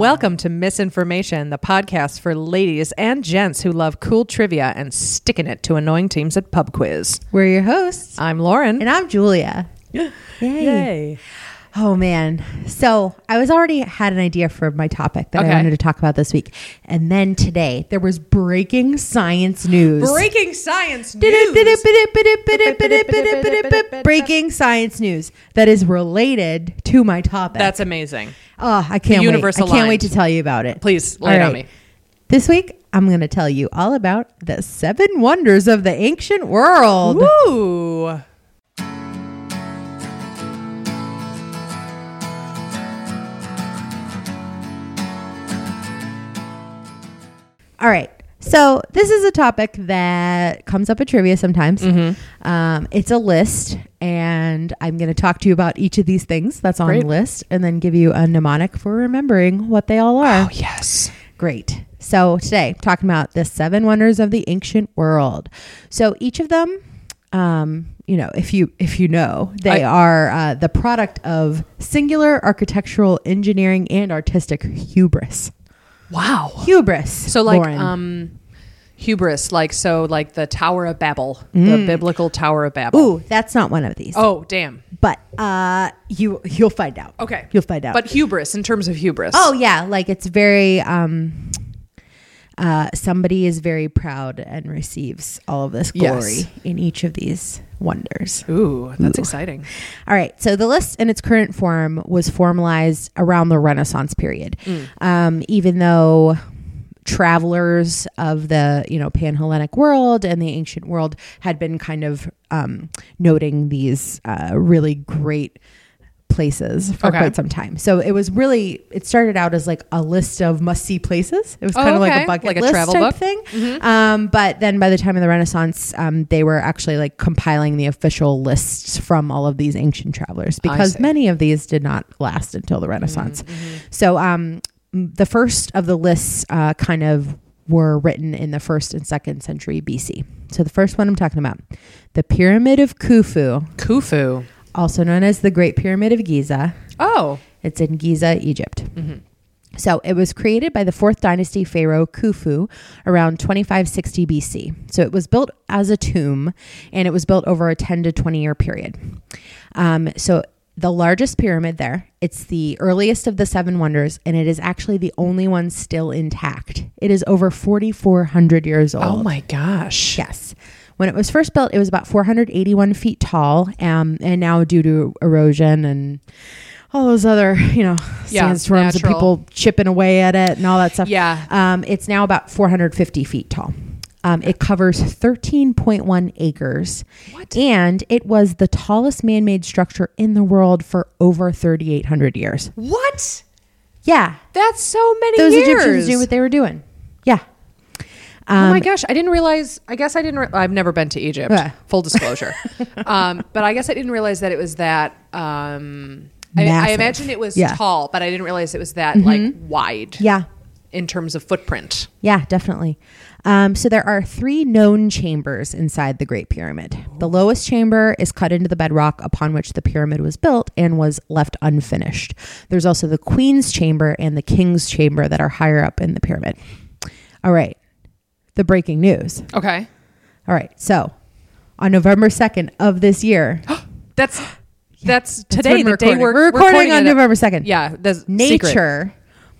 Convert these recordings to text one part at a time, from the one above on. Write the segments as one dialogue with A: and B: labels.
A: Welcome to Misinformation, the podcast for ladies and gents who love cool trivia and sticking it to annoying teams at pub quiz.
B: We're your hosts.
A: I'm Lauren.
B: And I'm Julia. Yay.
A: Yay.
B: Oh man. So I was already had an idea for my topic that
A: Okay.
B: I wanted to talk about this week. And then today there was breaking science news.
A: Breaking science news.
B: Breaking science news that is related to my topic.
A: That's amazing.
B: oh, I can't wait. I can't wait to tell you about it.
A: Please lay it on me.
B: This week I'm going to tell you all about the seven wonders of the ancient world.
A: Woo!
B: All right. So this is a topic that comes up at trivia sometimes.
A: Mm-hmm.
B: Um, it's a list, and I'm going to talk to you about each of these things that's on
A: Great.
B: the list, and then give you a mnemonic for remembering what they all are.
A: Oh, yes.
B: Great. So today, talking about the seven wonders of the ancient world. So each of them, um, you know, if you if you know, they
A: I-
B: are uh, the product of singular architectural engineering and artistic hubris.
A: Wow.
B: Hubris.
A: So, like,
B: Lauren.
A: um, hubris, like, so, like the Tower of Babel, the biblical Tower of Babel.
B: Ooh, that's not one of these.
A: Oh, damn.
B: but uh you you'll find out
A: Okay.
B: you'll find out
A: But hubris, in terms of hubris.
B: oh yeah like it's very um uh somebody is very proud and receives all of this glory
A: Yes.
B: in each of these wonders
A: Ooh, that's
B: Ooh.
A: exciting.
B: all right so the list in its current form was formalized around the renaissance period um even though travelers of the you know pan-hellenic world and the ancient world had been kind of um, noting these uh, really great places for
A: Okay.
B: quite some time so it was really it started out as like a list of must-see places it was
A: Oh,
B: kind of like a bucket
A: Like a
B: list
A: travel
B: type
A: book?
B: thing
A: Mhm.
B: um, but then by the time of the renaissance um, they were actually like compiling the official lists from all of these ancient travelers because.
A: Mm-hmm.
B: many of these did not last until the renaissance so um, the first of the lists uh, kind of were written in the first and second century BC. So the first one I'm talking about, the Pyramid of Khufu,
A: Khufu.
B: Also known as the Great Pyramid of Giza.
A: Oh.
B: It's in Giza, Egypt.
A: Mm-hmm.
B: So it was created by the fourth dynasty pharaoh Khufu around 2560 BC. So it was built as a tomb and it was built over a 10 to 20 year period. Um, so the largest pyramid there, it's the earliest of the seven wonders and it is actually the only one still intact. It is over 4,400 years old.
A: Oh my gosh.
B: Yes. When it was first built, it was about 481 feet tall. Um, and now, due to erosion and all those other, you know,
A: Yeah,
B: sandstorms and people chipping away at it and all that stuff,
A: Yeah.
B: um, it's now about 450 feet tall. Um, it covers 13.1 acres.
A: What?
B: And it was the tallest man made structure in the world for over 3,800 years.
A: What?
B: Yeah.
A: That's so many
B: Those
A: years.
B: Egyptians knew what they were doing. Yeah.
A: Oh
B: Um,
A: my gosh, I didn't realize. I guess I didn't. Re- I've never been to Egypt.
B: Yeah.
A: Full disclosure. um, but I guess I didn't realize that it was that. Um, I, I imagine it was
B: Yeah.
A: tall, but I didn't realize it was that like wide.
B: Yeah.
A: In terms of footprint.
B: Yeah, definitely. Um, so there are three known chambers inside the Great Pyramid. The lowest chamber is cut into the bedrock upon which the pyramid was built and was left unfinished. There's also the Queen's chamber and the King's chamber that are higher up in the pyramid. All right, the breaking news.
A: Okay.
B: All right, so on November 2nd of this year,
A: That's that's
B: that's
A: today. The
B: we're
A: day
B: recording.
A: we're,
B: we're recording on November 2nd.
A: Yeah. The secret.
B: Nature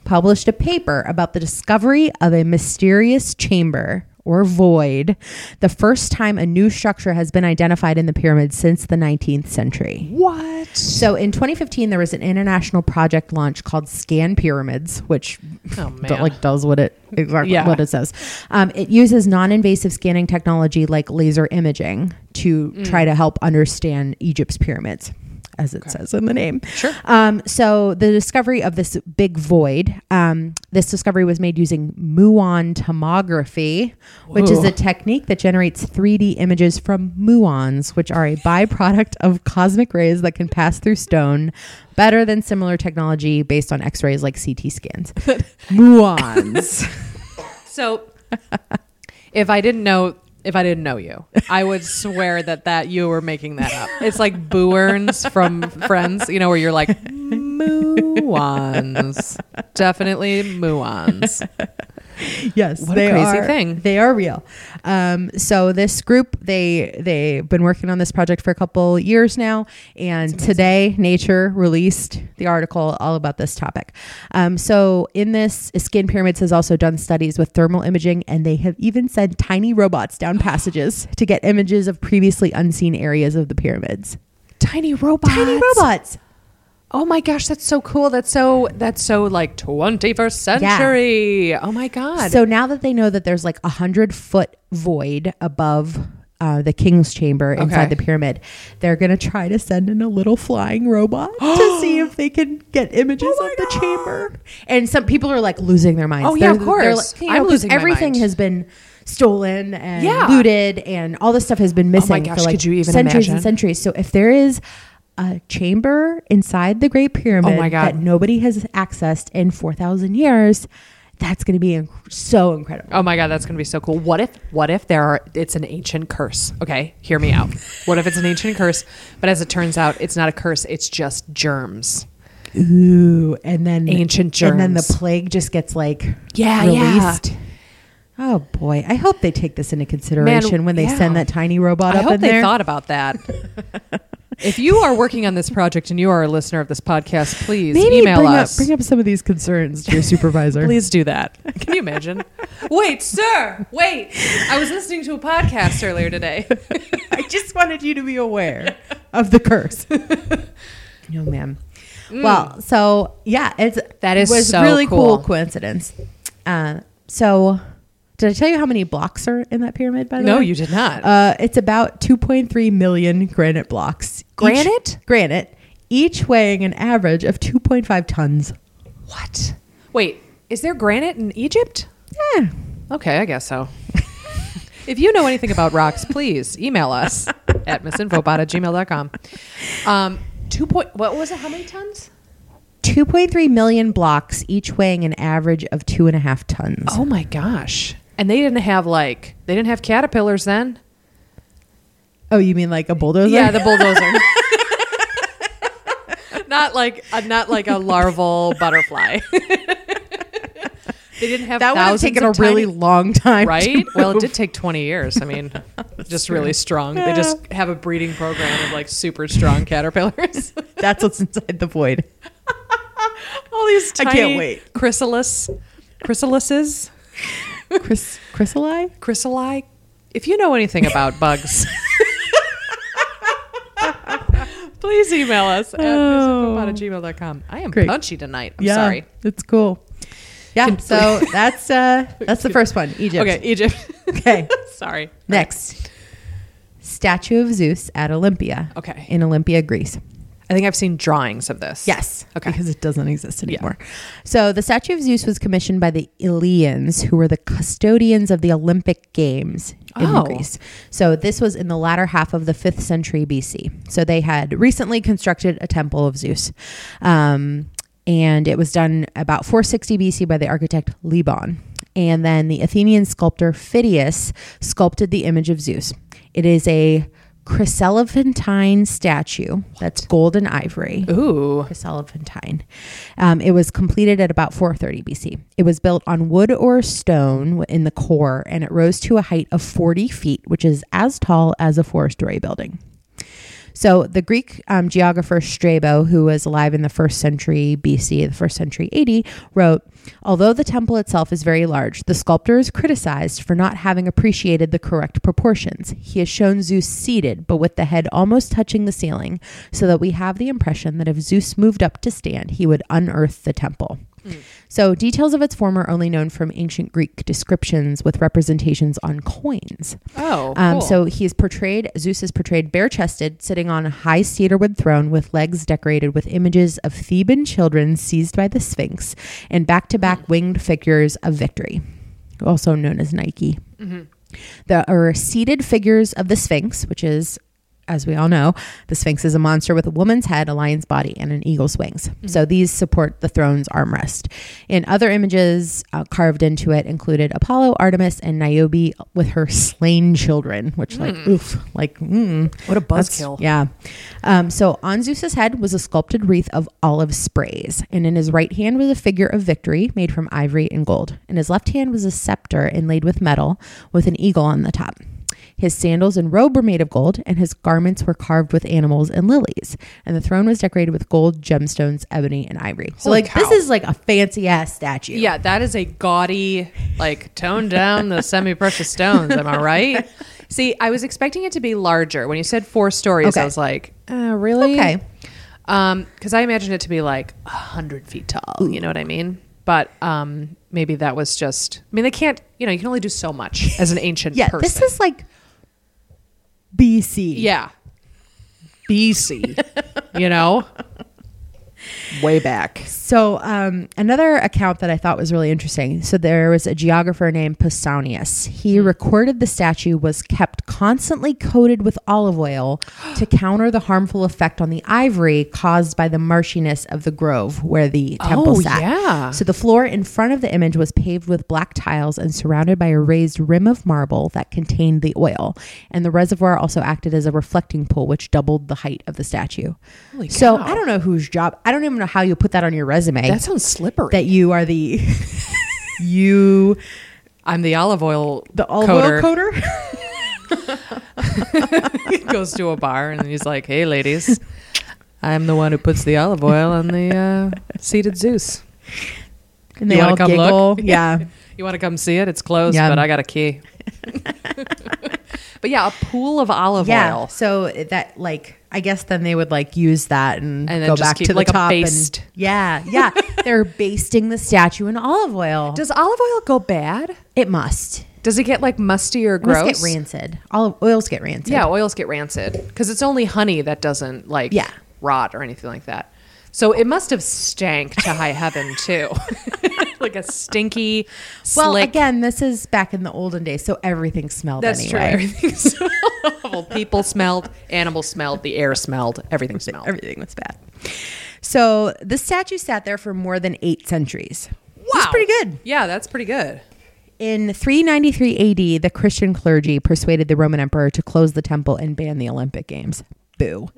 B: published a paper about the discovery of a mysterious chamber or void, the first time a new structure has been identified in the pyramid since the 19th century.
A: What?
B: So in 2015, there was an international project launch called Scan Pyramids, which
A: Oh
B: like does what it exactly
A: Yeah.
B: what it says. Um, it uses non-invasive scanning technology like laser imaging to
A: Mm.
B: try to help understand Egypt's pyramids, as it says in the name.
A: Sure.
B: Um, so the discovery of this big void, um, this discovery was made using muon tomography, which is a technique that generates 3D images from muons, which are a byproduct of cosmic rays that can pass through stone better than similar technology based on X-rays like CT scans. muons.
A: So, if I didn't know, if I didn't know you, I would swear that that you were making that up. It's like Boo Earns from Friends, you know, where you're like muons. Definitely muons.
B: yes,
A: What a
B: they
A: crazy
B: are,
A: thing.
B: They are real. Um, so this group, they they've been working on this project for a couple years now, and today Nature released the article all about this topic. Um, so in this, Scan Pyramids has also done studies with thermal imaging, and they have even sent tiny robots down passages to get images of previously unseen areas of the pyramids.
A: Tiny robots.
B: Tiny robots.
A: Oh my gosh, that's so cool. That's so that's so like 21st century. Oh my god.
B: So now that they know that there's like a hundred foot void above uh, the king's chamber inside
A: Okay.
B: the pyramid, they're gonna try to send in a little flying robot to see if they can get images
A: Oh
B: of the chamber. And some people are like losing their minds.
A: Oh, yeah,
B: They're-
A: of course.
B: like- you
A: I'm
B: know, 'cause
A: losing
B: everything has been stolen and
A: Yeah.
B: looted, and all this stuff has been missing
A: Oh gosh,
B: for like
A: could you even
B: centuries
A: imagine?
B: and centuries. So if there is a chamber inside the Great Pyramid
A: Oh my God.
B: that nobody has accessed in four thousand years. That's going to be inc- so incredible.
A: Oh my god, that's gonna be so cool. What if what if there are it's an ancient curse? Okay, hear me out. What if it's an ancient curse, but as it turns out, it's not a curse, it's just germs.
B: Ooh, and then
A: Ancient germs.
B: and then the plague just gets like
A: Yeah,
B: released. Oh boy, I hope they take this into consideration when they
A: yeah.
B: send that tiny robot
A: I
B: up
A: hope
B: in
A: they
B: there.
A: thought about that. if you are working on this project and you are a listener of this podcast, please
B: Maybe
A: email
B: bring
A: us.
B: up bring up some of these concerns to your supervisor.
A: Please do that. Can you imagine? wait, sir, wait. I was listening to a podcast earlier today.
B: I just wanted you to be aware of the curse. no, ma'am. Well, so yeah, it's
A: Mm. That is
B: was
A: so
B: really cool,
A: cool.
B: coincidence. Uh, so, did I tell you how many blocks are in that pyramid? By the
A: No,
B: way, no,
A: you did not.
B: Uh, it's about 2.3 million granite blocks. Each-
A: Granite?
B: granite, each weighing an average of 2.5 tons.
A: what? Wait, is there granite in Egypt?
B: Yeah.
A: Okay, I guess so. if you know anything about rocks, please email us at missinfobot at gmail.com. Um, two point, what was it? How many tons?
B: 2.3 million blocks, each weighing an average of two and a half tons.
A: Oh my gosh. And they didn't have like, they didn't have caterpillars then?
B: Oh, you mean like a bulldozer?
A: Yeah, the bulldozer. not like a, not like a larval butterfly. they didn't have
B: that would have taken a
A: of
B: really long time. to
A: right. Well, it did take twenty years. I mean, just really strong. They just have a breeding program of like super strong caterpillars.
B: That's what's inside the void.
A: All these
B: I can't wait.
A: chrysalis, chrysalises,
B: Chris, chrysali?
A: chrysali. If you know anything about bugs. Please email us at
B: Oh.
A: at gmail.com. I am
B: Great.
A: punchy tonight. I'm
B: yeah,
A: sorry.
B: It's cool. Yeah. So that's uh that's the first one. Egypt.
A: Okay, Egypt.
B: Okay.
A: sorry.
B: Next. Statue of Zeus at Olympia.
A: Okay.
B: In Olympia, Greece.
A: I think I've seen drawings of this.
B: Yes.
A: Okay.
B: Because it doesn't exist anymore. So the statue of Zeus was commissioned by the Eleans, who were the custodians of the Olympic Games in
A: Oh.
B: Greece. So this was in the latter half of the fifth century BC. So they had recently constructed a temple of Zeus. Um, and it was done about 460 BC by the architect Libon. And then the Athenian sculptor Phidias sculpted the image of Zeus. It is a chryselephantine statue that's gold and ivory.
A: Ooh.
B: Chryselephantine. Um, it was completed at about 430 BC. It was built on wood or stone in the core, and it rose to a height of 40 feet, which is as tall as a four-story building. So the Greek um, geographer Strabo, who was alive in the first century BC, the first century AD, wrote, Although the temple itself is very large, the sculptor is criticized for not having appreciated the correct proportions. He has shown Zeus seated, but with the head almost touching the ceiling, so that we have the impression that if Zeus moved up to stand, he would unearth the temple. So, details of its form are only known from ancient Greek descriptions with representations on coins.
A: Oh.
B: Um,
A: cool.
B: So he is portrayed, Zeus is portrayed bare chested, sitting on a high cedarwood throne with legs decorated with images of Theban children seized by the Sphinx and back to back winged figures of victory, also known as Nike.
A: Mm-hmm.
B: There are seated figures of the Sphinx, which is as we all know, the Sphinx is a monster with a woman's head, a lion's body, and an eagle's wings.
A: Mm-hmm.
B: So these support the throne's armrest. In other images uh, carved into it included Apollo, Artemis, and Niobe with her slain children, which, like, oof, like, mm,
A: What a buzzkill.
B: Yeah. Um, so on Zeus's head was a sculpted wreath of olive sprays, and in his right hand was a figure of victory made from ivory and gold. In his left hand was a scepter inlaid with metal with an eagle on the top. His sandals and robe were made of gold, and his garments were carved with animals and lilies. And the throne was decorated with gold, gemstones, ebony, and ivory. So,
A: Holy
B: like, this is like a fancy ass statue.
A: Yeah, that is a gaudy, like tone down the semi precious stones. Am I right? See, I was expecting it to be larger. When you said four stories,
B: Okay.
A: I was like, uh, really?
B: Okay.
A: Um, because I imagined it to be like a hundred feet tall. You know what I mean? But um, maybe that was just. I mean, they can't. You know, you can only do so much as an ancient
B: Yeah,
A: person.
B: this is like BC.
A: yeah, BC. you know, way back.
B: So, um, another account that I thought was really interesting. So, there was a geographer named Pausanias. He recorded the statue was kept constantly coated with olive oil to counter the harmful effect on the ivory caused by the marshiness of the grove where the temple
A: Oh,
B: sat.
A: yeah.
B: So, the floor in front of the image was paved with black tiles and surrounded by a raised rim of marble that contained the oil. And the reservoir also acted as a reflecting pool, which doubled the height of the statue.
A: Holy
B: So,
A: cow.
B: I don't know whose job, I don't even know how you put that on your resume
A: That sounds slippery.
B: that you are the you
A: I'm the olive oil.
B: the olive
A: coder.
B: oil coder.
A: he goes to a bar and he's like, "Hey, ladies, I'm the one who puts the olive oil on the uh, seated Zeus.
B: And they all
A: come
B: giggle.
A: look?
B: Yeah.
A: You want to come see it? It's closed,
B: Yeah.
A: but I got a key." but yeah, a pool of olive
B: yeah.
A: oil.
B: So that like I guess then they would like use that and,
A: And then
B: go back
A: keep-
B: to the
A: like a
B: top
A: baste.
B: and yeah, yeah. They're basting the statue in olive oil.
A: Does olive oil go bad?
B: it must.
A: Does it get like musty or
B: It must
A: gross?
B: get rancid. Olive oils get rancid.
A: Yeah, oils get rancid because it's only honey that doesn't like
B: Yeah.
A: rot or anything like that. So it must have stank to high heaven too, like a stinky,
B: Well,
A: slick.
B: again, this is back in the olden days, so everything smelled
A: That's
B: anyway.
A: true. Everything smelled awful. People smelled, animals smelled, the air smelled, everything smelled.
B: Everything was bad. So the statue sat there for more than eight centuries. Wow. That's pretty good.
A: Yeah, that's pretty good.
B: In 393 AD, the Christian clergy persuaded the Roman emperor to close the temple and ban the Olympic Games. Boo.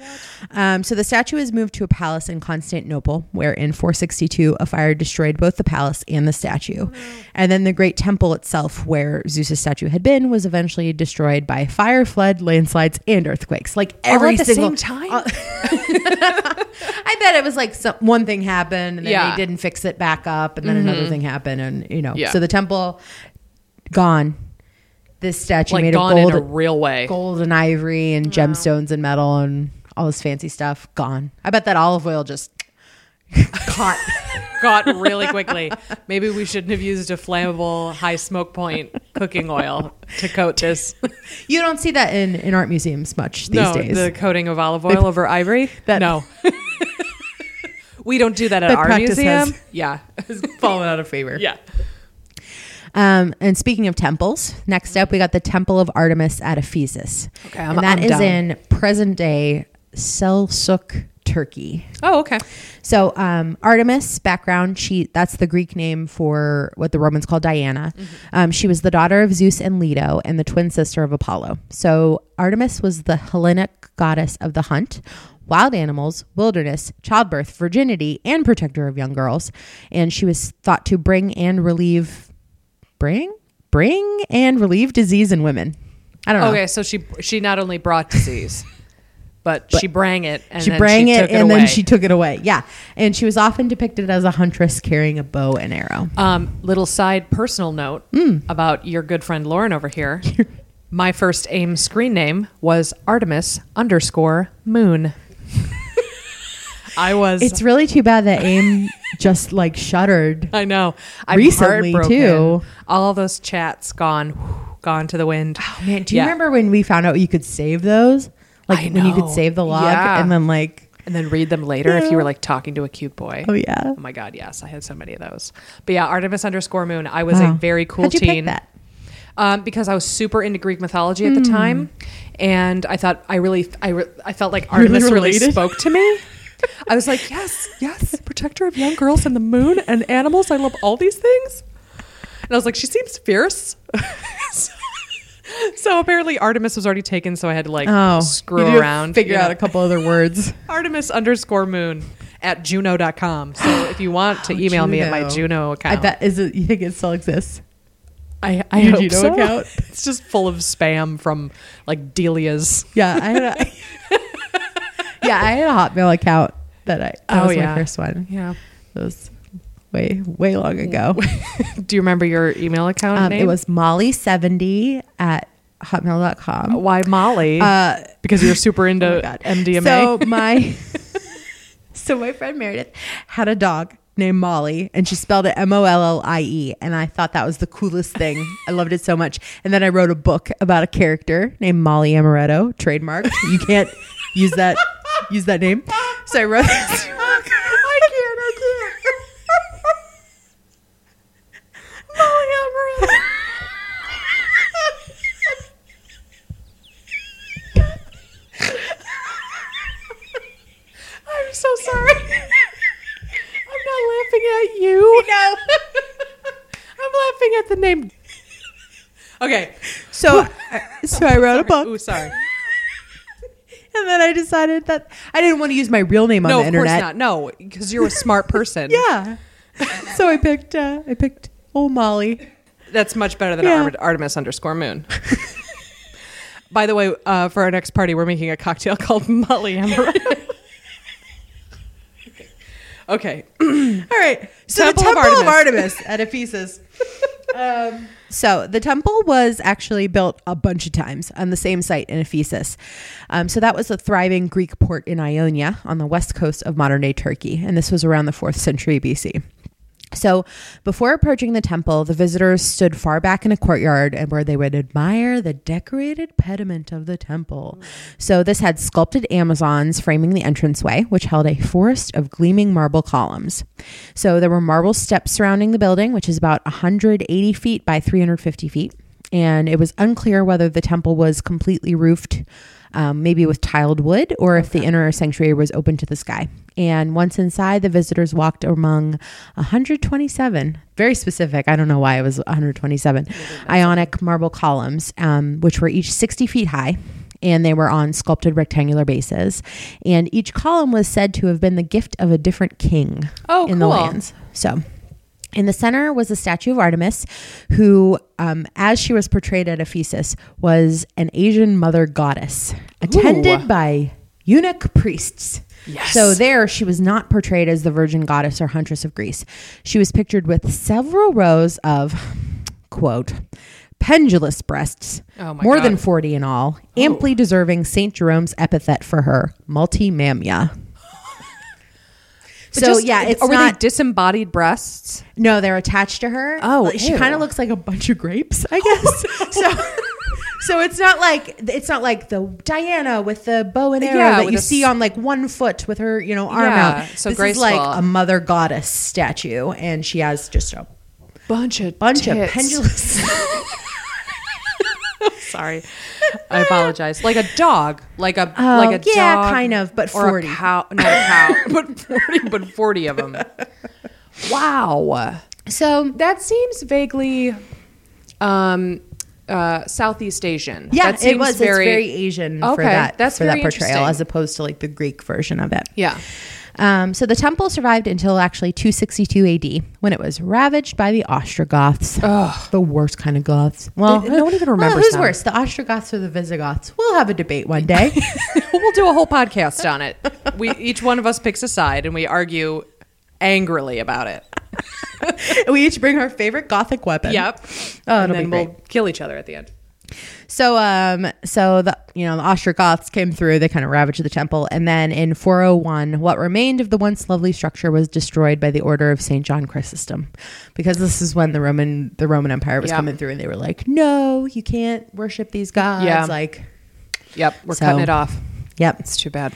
B: Um, so the statue was moved to a palace in Constantinople, where in 462 a fire destroyed both the palace and the statue. And then the great temple itself, where Zeus's statue had been, was eventually destroyed by fire, flood, landslides, and earthquakes. Like
A: All
B: every
A: at the
B: single
A: same time.
B: I bet it was like some, one thing happened and then
A: Yeah.
B: they didn't fix it back up and then another thing happened and you know
A: Yeah.
B: so the temple gone. This statue
A: like
B: made
A: gone
B: of
A: in a
B: gold,
A: real way.
B: gold and ivory and gemstones and metal and all this fancy stuff gone. I bet that olive oil just caught.
A: Got really quickly. Maybe we shouldn't have used a flammable, high smoke point cooking oil to coat this.
B: You don't see that in, in art museums much these
A: no,
B: days.
A: the coating of olive oil over ivory.
B: That-
A: no, we don't do that at
B: That
A: our museum.
B: has-
A: Yeah,
B: fallen out of favor.
A: yeah.
B: Um, and speaking of temples, next up we got the Temple of Artemis at Ephesus.
A: Okay, I'm-
B: and that
A: I'm
B: is
A: down.
B: in present day Selçuk, Turkey.
A: Oh, okay.
B: So um, Artemis background, she that's the Greek name for what the Romans call Diana. Um, she was the daughter of Zeus and Leto and the twin sister of Apollo. So Artemis was the Hellenic goddess of the hunt, wild animals, wilderness, childbirth, virginity, and protector of young girls. And she was thought to bring and relieve, bring, bring and relieve disease in women. I don't know.
A: Okay, so she she not only brought disease, but, she brang it and
B: she
A: then
B: bring
A: she
B: it
A: took
B: and then she took it away. Yeah. And she was often depicted as a huntress carrying a bow and arrow.
A: Um, little side personal note
B: Mm.
A: about your good friend Lauren over here. My first AIM screen name was Artemis underscore Moon. I was.
B: It's really too bad that AIM just like shuttered.
A: I know. I'm
B: Recently, too.
A: All those chats gone, gone to the wind.
B: Oh man, do you
A: Yeah.
B: remember when we found out you could save those? Like when you could save the log
A: Yeah.
B: and then like
A: And then read them later if you were like talking to a cute boy.
B: oh yeah.
A: Oh my god, yes, I had so many of those. But yeah, Artemis underscore Moon. I was
B: Wow.
A: a very cool
B: How'd you
A: teen.
B: pick that?
A: um, because I was super into Greek mythology at the
B: Hmm.
A: time, and I thought I really, I, re- I felt like Artemis really
B: related.
A: spoke to me. I was like, yes, yes, protector of young girls and the moon and animals. I love all these things. And I was like, she seems fierce. so, so apparently Artemis was already taken, so I had to like oh, screw
B: Oh, had
A: around,
B: figure
A: know.
B: out a couple other words.
A: Artemis underscore moon at juno.com. So if you want to oh, email me at my Juno account,
B: I bet is it. You think it still exists?
A: I, I
B: Your
A: hope
B: Juno
A: so.
B: account?
A: It's just full of spam from like Delia's.
B: Yeah, I had a, yeah, I had a Hotmail account that I that
A: Oh,
B: was
A: yeah.
B: my first one.
A: Yeah.
B: It was way way long ago.
A: Do you remember your email account
B: Um,
A: name?
B: it was Molly70 at hotmail.com.
A: why Molly?
B: Uh,
A: because you're super into
B: oh.
A: MDMA.
B: So my so my friend Meredith had a dog named Molly, and she spelled it M O L L I E, and I thought that was the coolest thing. I loved it so much. And then I wrote a book about a character named Molly Amaretto, trademark. You can't use that use that name. So I wrote this. I can't. I can't. Molly Amaretto.
A: I'm so sorry. I'm not laughing at you.
B: No.
A: I'm laughing at the name. Okay.
B: So, so I wrote a book.
A: Ooh, sorry.
B: And then I decided that I didn't want to use my real name on
A: No,
B: the
A: of course not. No, because you're a smart person.
B: Yeah. so I picked uh, I picked old Molly.
A: That's much better than
B: Yeah.
A: Artemis underscore moon. By the way, uh, for our next party, we're making a cocktail called Molly Amaretto. Okay.
B: All right. So
A: Temple
B: the Temple of
A: Artemis.
B: Artemis, at Ephesus. um, so the temple was actually built a bunch of times on the same site in Ephesus. Um, so that was a thriving Greek port in Ionia on the west coast of modern day Turkey, and this was around the fourth century BC. So, before approaching the temple, the visitors stood far back in a courtyard and where they would admire the decorated pediment of the temple. So, this had sculpted Amazons framing the entranceway, which held a forest of gleaming marble columns. So, there were marble steps surrounding the building, which is about 180 feet by 350 feet. And it was unclear whether the temple was completely roofed um, maybe with tiled wood, or if the inner sanctuary was open to the sky. And once inside, the visitors walked among 127, very specific, I don't know why it was 127, ionic marble columns, um, which were each 60 feet high. And they were on sculpted rectangular bases. And each column was said to have been the gift of a different king
A: Oh,
B: in the lands. So in the center was a statue of Artemis, who, um, as she was portrayed at Ephesus, was an Asian mother goddess, attended
A: Ooh.
B: by eunuch priests.
A: Yes.
B: So there, she was not portrayed as the virgin goddess or huntress of Greece. She was pictured with several rows of, quote, pendulous breasts,
A: Oh my
B: more
A: God.
B: than 40 in all, amply deserving St. Jerome's epithet for her, multimammia.
A: But
B: So
A: just-
B: yeah, it's
A: are
B: not
A: they disembodied breasts?
B: no, they're attached to her.
A: Oh,
B: uh, she kind of looks like a bunch of grapes, I guess. Oh. so, so it's not like it's not like the Diana with the bow and arrow
A: Yeah,
B: that you see
A: s-
B: on like one foot with her, you know, arm
A: Yeah,
B: out.
A: so
B: this
A: graceful.
B: is like a mother goddess statue, and she has just a
A: Bunch of
B: bunch of pendulous.
A: Sorry, I apologize. Like a dog, like a
B: Oh,
A: like a
B: yeah,
A: dog
B: kind of, but
A: or
B: 40.
A: a cow, not a cow, but forty, but forty of them. Wow,
B: so
A: that seems vaguely um, uh, Southeast Asian.
B: yeah,
A: that
B: it was
A: very,
B: it's very Asian for that
A: that's
B: for that portrayal, as opposed to like the Greek version of it.
A: yeah.
B: Um, so the temple survived until actually 262 AD when it was ravaged by the Ostrogoths. The worst kind of Goths. Well,
A: They- no one even
B: well,
A: remembers
B: who's
A: them.
B: worse, the Ostrogoths or the Visigoths? We'll have a debate one day.
A: we'll do a whole podcast on it. We each one of us picks a side and we argue angrily about it.
B: we each bring our favorite Gothic weapon.
A: Yep.
B: Oh,
A: and then we'll kill each other at the end.
B: So, um, so the you know the Ostrogoths came through. They kind of ravaged the temple, and then in 401, what remained of the once lovely structure was destroyed by the order of Saint John Chrysostom, because this is when the Roman the Roman Empire was
A: Yeah.
B: coming through, and they were like, "No, you can't worship these gods."
A: Yeah.
B: Like,
A: Yep, we're
B: So-
A: cutting it off.
B: yep.
A: It's too bad.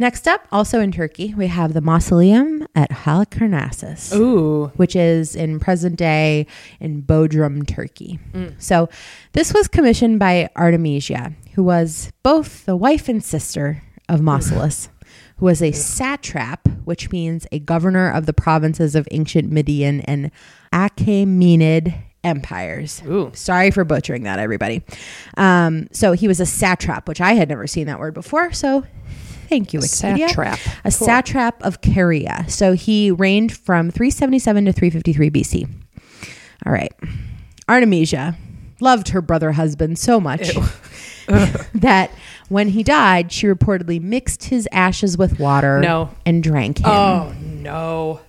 B: Next up, also in Turkey, we have the mausoleum at Halicarnassus.
A: Ooh.
B: which is in present day in Bodrum, Turkey. So, this was commissioned by Artemisia, who was both the wife and sister of Mausolus, who was a satrap, which means a governor of the provinces of ancient Median and Achaemenid empires.
A: Ooh.
B: Sorry for butchering that, everybody. Um, so, he was a satrap, which I had never seen that word before. So, thank you, Wikipedia
A: Satrap.
B: a
A: Cool.
B: satrap of Caria. So he reigned from 377 to 353 BC. All right. Artemisia loved her brother husband so much that when he died, she reportedly mixed his ashes with water
A: No.
B: and drank him.
A: Oh no.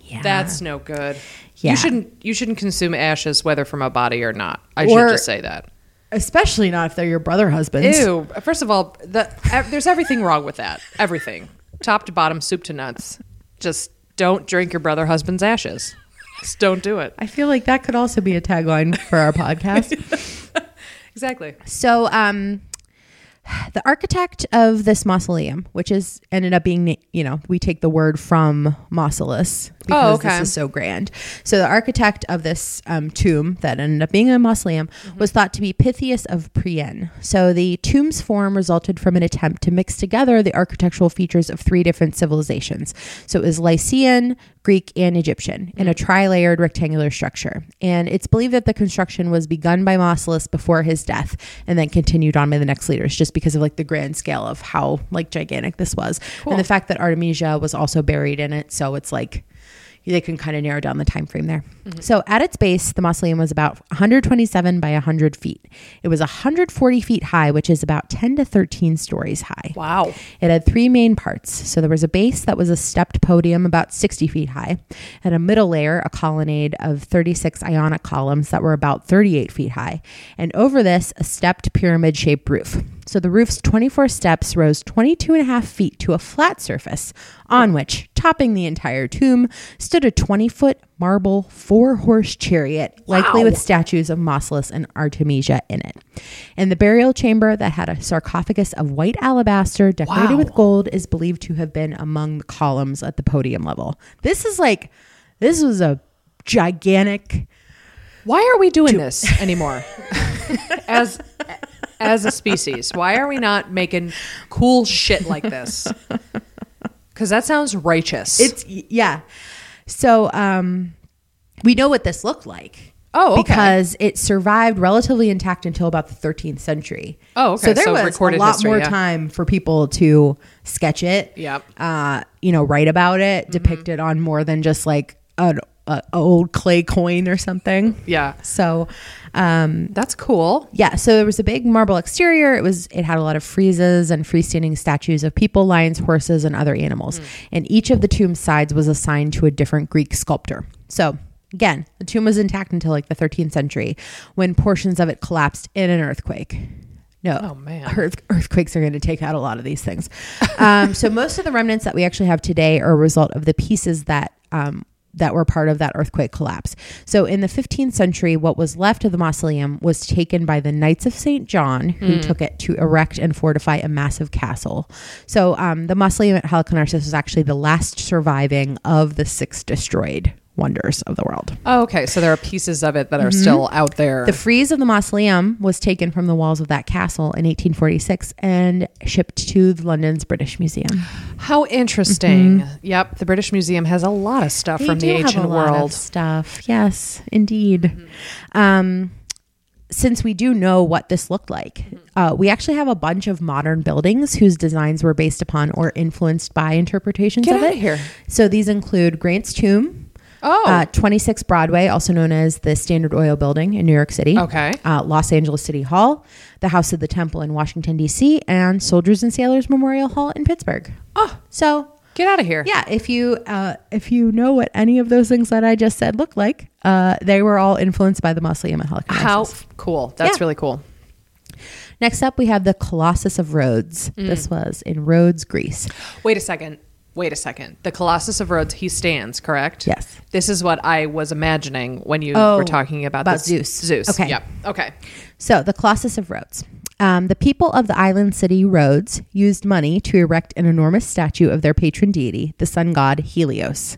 B: yeah.
A: That's no good.
B: Yeah.
A: You shouldn't you shouldn't consume ashes whether from a body or not. I
B: Or-
A: should just say that.
B: Especially not if they're your brother husbands.
A: Ew. First of all, the, there's everything wrong with that. Everything. Top to bottom, soup to nuts. Just don't drink your brother husband's ashes. Just don't do it.
B: I feel like that could also be a tagline for our podcast.
A: Exactly.
B: So, um, the architect of this mausoleum, which is ended up being, you know, we take the word from Mausolus because
A: Oh, okay.
B: this is so grand. So, the architect of this um, tomb that ended up being a mausoleum was thought to be Pythias of Priene. So, the tomb's form resulted from an attempt to mix together the architectural features of three different civilizations. So, it was Lycian, Greek, and Egyptian in a tri layered rectangular structure. And it's believed that the construction was begun by Mausolus before his death and then continued on by the next leaders just because of like the grand scale of how like gigantic this was.
A: Cool.
B: And the fact that Artemisia was also buried in it. So it's like they can kind of narrow down the time frame there. Mm-hmm. So at its base, the mausoleum was about 127 by 100 feet. It was 140 feet high, which is about 10 to 13 stories high.
A: Wow.
B: It had three main parts. So there was a base that was a stepped podium about 60 feet high, and a middle layer, a colonnade of 36 ionic columns that were about 38 feet high, and over this, a stepped pyramid shaped roof. So the roof's 24 steps rose 22 and a half feet to a flat surface, on which, topping the entire tomb, stood a 20 foot marble four horse chariot, likely
A: Wow.
B: with statues of Mausolus and Artemisia in it. And the burial chamber that had a sarcophagus of white alabaster decorated
A: Wow.
B: with gold is believed to have been among the columns at the podium level. This is like, this was a gigantic.
A: Why are we doing this anymore? as as a species, why are we not making cool shit like this? Because that sounds righteous.
B: It's yeah. So um, we know what this looked like.
A: Oh, okay.
B: because it survived relatively intact until about the 13th century.
A: Oh, okay.
B: So there
A: So
B: was
A: recorded
B: a lot
A: history,
B: more
A: yeah.
B: time for people to sketch it.
A: Yep.
B: Uh, you know, write about it,
A: Mm-hmm.
B: depict it on more than just like an a old clay coin or something.
A: yeah,
B: So, um,
A: that's cool.
B: yeah, so there was a big marble exterior. It was it had a lot of friezes and freestanding statues of people, lions, horses, and other animals. And each of the tomb sides was assigned to a different Greek sculptor. So again, the tomb was intact until like the 13th century, when portions of it collapsed in an earthquake. No,
A: Oh, man.
B: earth, earthquakes are going to take out a lot of these things. um, so most of the remnants that we actually have today are a result of the pieces that um, that were part of that earthquake collapse. So in the 15th century, what was left of the mausoleum was taken by the Knights of St. John, who took it to erect and fortify a massive castle. So um, the mausoleum at Halicarnassus was actually the last surviving of the six destroyed wonders of the world.
A: Oh, okay, so there are pieces of it that are still out there.
B: The frieze of the mausoleum was taken from the walls of that castle in 1846 and shipped to the London's British Museum.
A: How interesting. Yep, the British Museum has a lot of stuff from the ancient
B: a lot of
A: world.
B: stuff. Yes, indeed. Um, since we do know what this looked like, uh, we actually have a bunch of modern buildings whose designs were based upon or influenced by interpretations
A: Get
B: of it.
A: here.
B: So these include Grant's Tomb,
A: Oh,
B: uh, 26 Broadway, also known as the Standard Oil Building in New York City.
A: Okay.
B: Uh, Los Angeles City Hall, the House of the Temple in Washington, D.C., and Soldiers and Sailors Memorial Hall in Pittsburgh.
A: oh,
B: So,
A: get out of here.
B: yeah, if you uh, if you know what any of those things that I just said look like, uh, they were all influenced by the mausoleum at Halicarnassus.
A: How f- cool. That's
B: Yeah.
A: really cool.
B: Next up, we have the Colossus of Rhodes.
A: Mm.
B: This was in Rhodes, Greece.
A: Wait a second. Wait a second. The Colossus of Rhodes, he stands, correct?
B: Yes.
A: This is what I was imagining when you
B: Oh,
A: were talking about,
B: about
A: this-
B: Zeus.
A: Zeus.
B: Okay.
A: Yep. Okay.
B: So, the Colossus of Rhodes. Um, the people of the island city Rhodes used money to erect an enormous statue of their patron deity, the sun god Helios.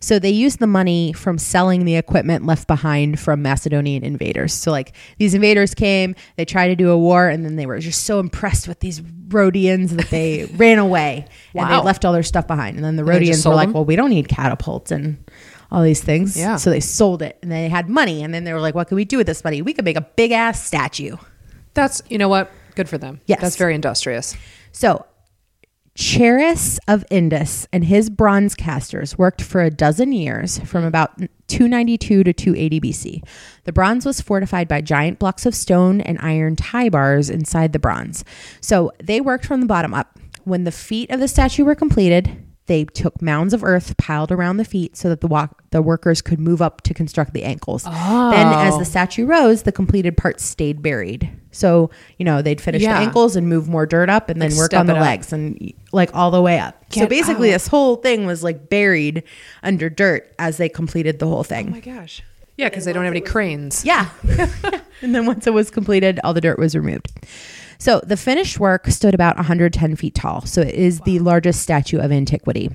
B: So they used the money from selling the equipment left behind from Macedonian invaders. So, like, these invaders came, they tried to do a war, and then they were just so impressed with these Rhodians that they ran away and they left all their stuff behind. And then the Rhodians were like,
A: them?
B: well, we don't need catapults and all these things.
A: Yeah.
B: So they sold it and they had money. And then they were like, what can we do with this money? We could make a big ass statue.
A: That's you know what? Good for them.
B: Yes.
A: That's very industrious.
B: So Chares of Lindos and his bronze casters worked for a dozen years from about 292 to 280 BC. The bronze was fortified by giant blocks of stone and iron tie bars inside the bronze. So they worked from the bottom up. When the feet of the statue were completed, they took mounds of earth piled around the feet so that the walk, the workers could move up to construct the ankles. Then, as the oh. statue rose, the completed parts stayed buried. So you know they'd finish
A: Yeah.
B: the ankles and move more dirt up, and then
A: Like
B: work on the
A: it up.
B: legs and like all the way up. so basically,
A: out.
B: this whole thing was like buried under dirt as they completed the whole thing.
A: Oh my gosh. Yeah, because they don't have any cranes.
B: Yeah. and then once it was completed, all the dirt was removed. So the finished work stood about 110 feet tall. So it is the largest statue of antiquity.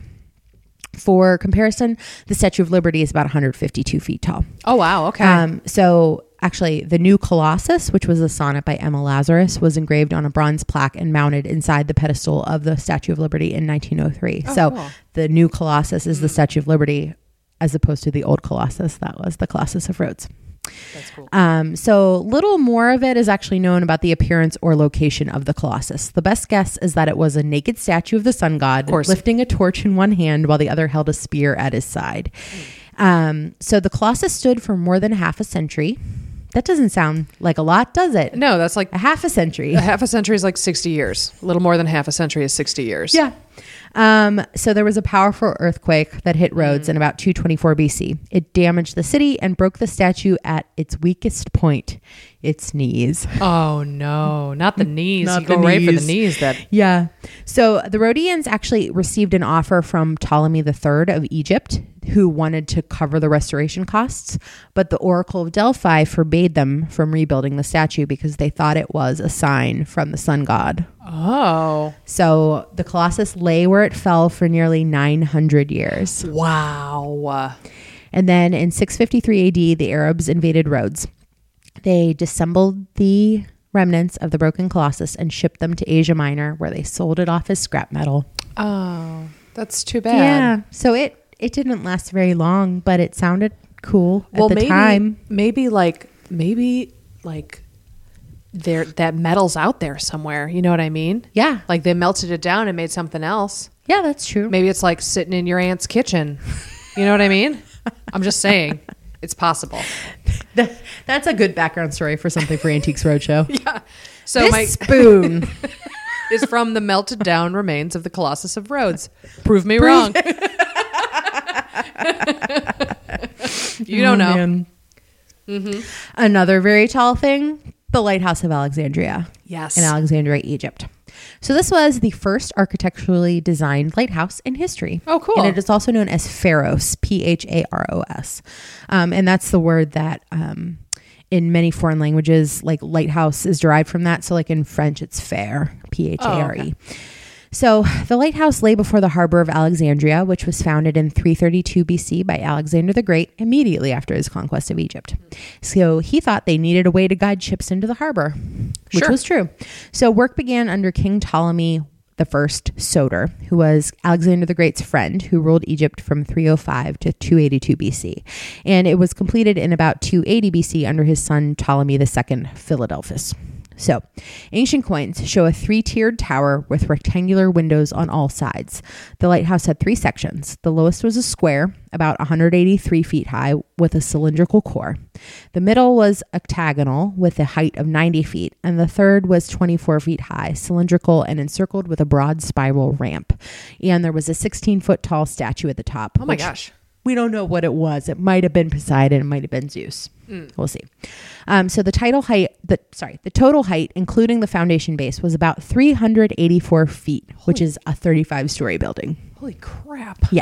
B: For comparison, the Statue of Liberty is about 152 feet tall.
A: Oh wow. Okay.
B: Um, so actually, the new Colossus, which was a sonnet by Emma Lazarus, was engraved on a bronze plaque and mounted inside the pedestal of the Statue of Liberty in 1903. so
A: cool.
B: the new Colossus is the Statue of Liberty, as opposed to the old Colossus that was the Colossus of Rhodes.
A: That's cool.
B: Um, so little more of it is actually known about the appearance or location of the Colossus. The best guess is that it was a naked statue of the sun god, lifting a torch in one hand while the other held a spear at his side. Um, so the Colossus stood for more than half a century. That doesn't sound like a lot, does it?
A: No, that's like
B: A half a century.
A: a half a century is like sixty years. A little more than half a century is sixty years.
B: Yeah. Um, so there was a powerful earthquake that hit Rhodes in about 224 BC. It damaged the city and broke the statue at its weakest point, its knees.
A: Oh no, not the knees.
B: Not
A: you go right for the knees. That
B: Yeah. So the Rhodians actually received an offer from Ptolemy III of Egypt, who wanted to cover the restoration costs, but the Oracle of Delphi forbade them from rebuilding the statue because they thought it was a sign from the sun god.
A: oh
B: So the Colossus lay where it fell for nearly 900 years.
A: wow.
B: And then in 653 AD, the Arabs invaded Rhodes. They dissembled the remnants of the broken Colossus and shipped them to Asia Minor, where they sold it off as scrap metal.
A: Oh, that's too bad.
B: Yeah. So it it didn't last very long, but it sounded cool
A: Well,
B: at the
A: maybe
B: time.
A: maybe like maybe like there that metal's out there somewhere. You know what I mean?
B: Yeah.
A: Like they melted it down and made something else.
B: Yeah, that's true.
A: Maybe it's like sitting in your aunt's kitchen. You know what I mean? I'm just saying, it's possible.
B: That- that's a good background story for something for Antiques Roadshow.
A: Yeah. So
B: this
A: my
B: spoon.
A: is from the melted down remains of the Colossus of Rhodes. Prove me wrong. you don't
B: Oh,
A: know.
B: man. Mm-hmm. Another very tall thing, the Lighthouse of Alexandria.
A: Yes.
B: in Alexandria, Egypt. So this was the first architecturally designed lighthouse in history.
A: Oh, cool.
B: And it is also known as Pharos, P H A R O S, um, and that's the word that um, in many foreign languages, like lighthouse, is derived from that. So, like in French, it's phare, P H A R E. So the lighthouse lay before the harbor of Alexandria, which was founded in 332 BC by Alexander the Great immediately after his conquest of Egypt. So he thought they needed a way to guide ships into the harbor, which
A: Sure.
B: was true. So work began under King Ptolemy the first Soter, who was Alexander the Great's friend, who ruled Egypt from 305 to 282 BC. And it was completed in about 280 BC under his son Ptolemy II Philadelphus. So, ancient coins show a three tiered tower with rectangular windows on all sides. The lighthouse had three sections. The lowest was a square, about 183 feet high, with a cylindrical core. The middle was octagonal, with a height of 90 feet, and the third was 24 feet high, cylindrical, and encircled with a broad spiral ramp. And there was a 16 foot tall statue at the top.
A: Oh my gosh.
B: We don't know what it was. It might have been Poseidon. It might have been Zeus. We'll see. Um, so the title height, the sorry, the total height, including the foundation base, was about 384 feet, which is a 35 story building.
A: Holy crap.
B: Yeah.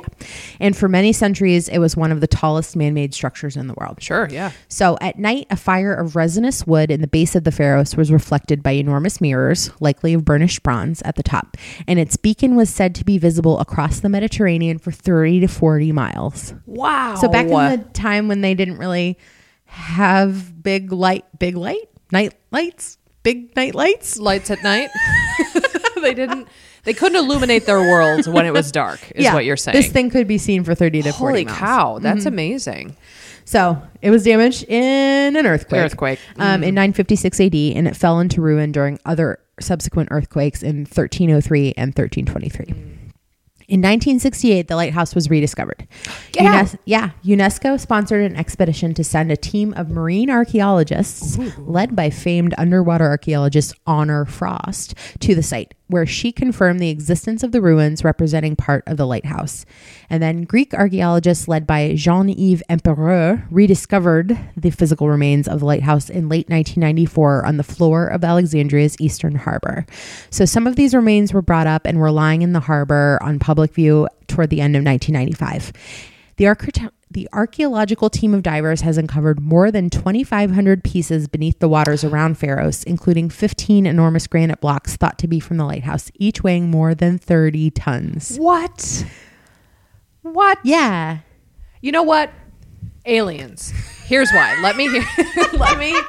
B: And for many centuries, it was one of the tallest man made structures in the world.
A: Sure, yeah.
B: So at night, a fire of resinous wood in the base of the Pharos was reflected by enormous mirrors, likely of burnished bronze, at the top. And its beacon was said to be visible across the Mediterranean for 30 to 40 miles.
A: Wow.
B: So back in the time when they didn't really have big light, big light, night lights, big night lights.
A: lights at night. they didn't they couldn't illuminate their world when it was dark, is what you're saying.
B: This thing could be seen for 30 to 40
A: Holy
B: miles.
A: cow, that's amazing.
B: So it was damaged in an earthquake.
A: Earthquake.
B: Um, in 956 AD, and it fell into ruin during other subsequent earthquakes in 1303 and 1323. In 1968, the lighthouse was rediscovered.
A: Out.
B: Yeah, UNESCO sponsored an expedition to send a team of marine archaeologists, led by famed underwater archaeologist Honor Frost, to the site, where she confirmed the existence of the ruins representing part of the lighthouse. And then Greek archaeologists, led by Jean Yves Empereur, rediscovered the physical remains of the lighthouse in late 1994 on the floor of Alexandria's eastern harbor. So some of these remains were brought up and were lying in the harbor on public view toward the end of 1995. The architect the archaeological team of divers has uncovered more than 2,500 pieces beneath the waters around Pharos, including 15 enormous granite blocks thought to be from the lighthouse, each weighing more than 30 tons.
A: What? What?
B: Yeah.
A: You know what? Aliens. Here's why. Let me hear, let me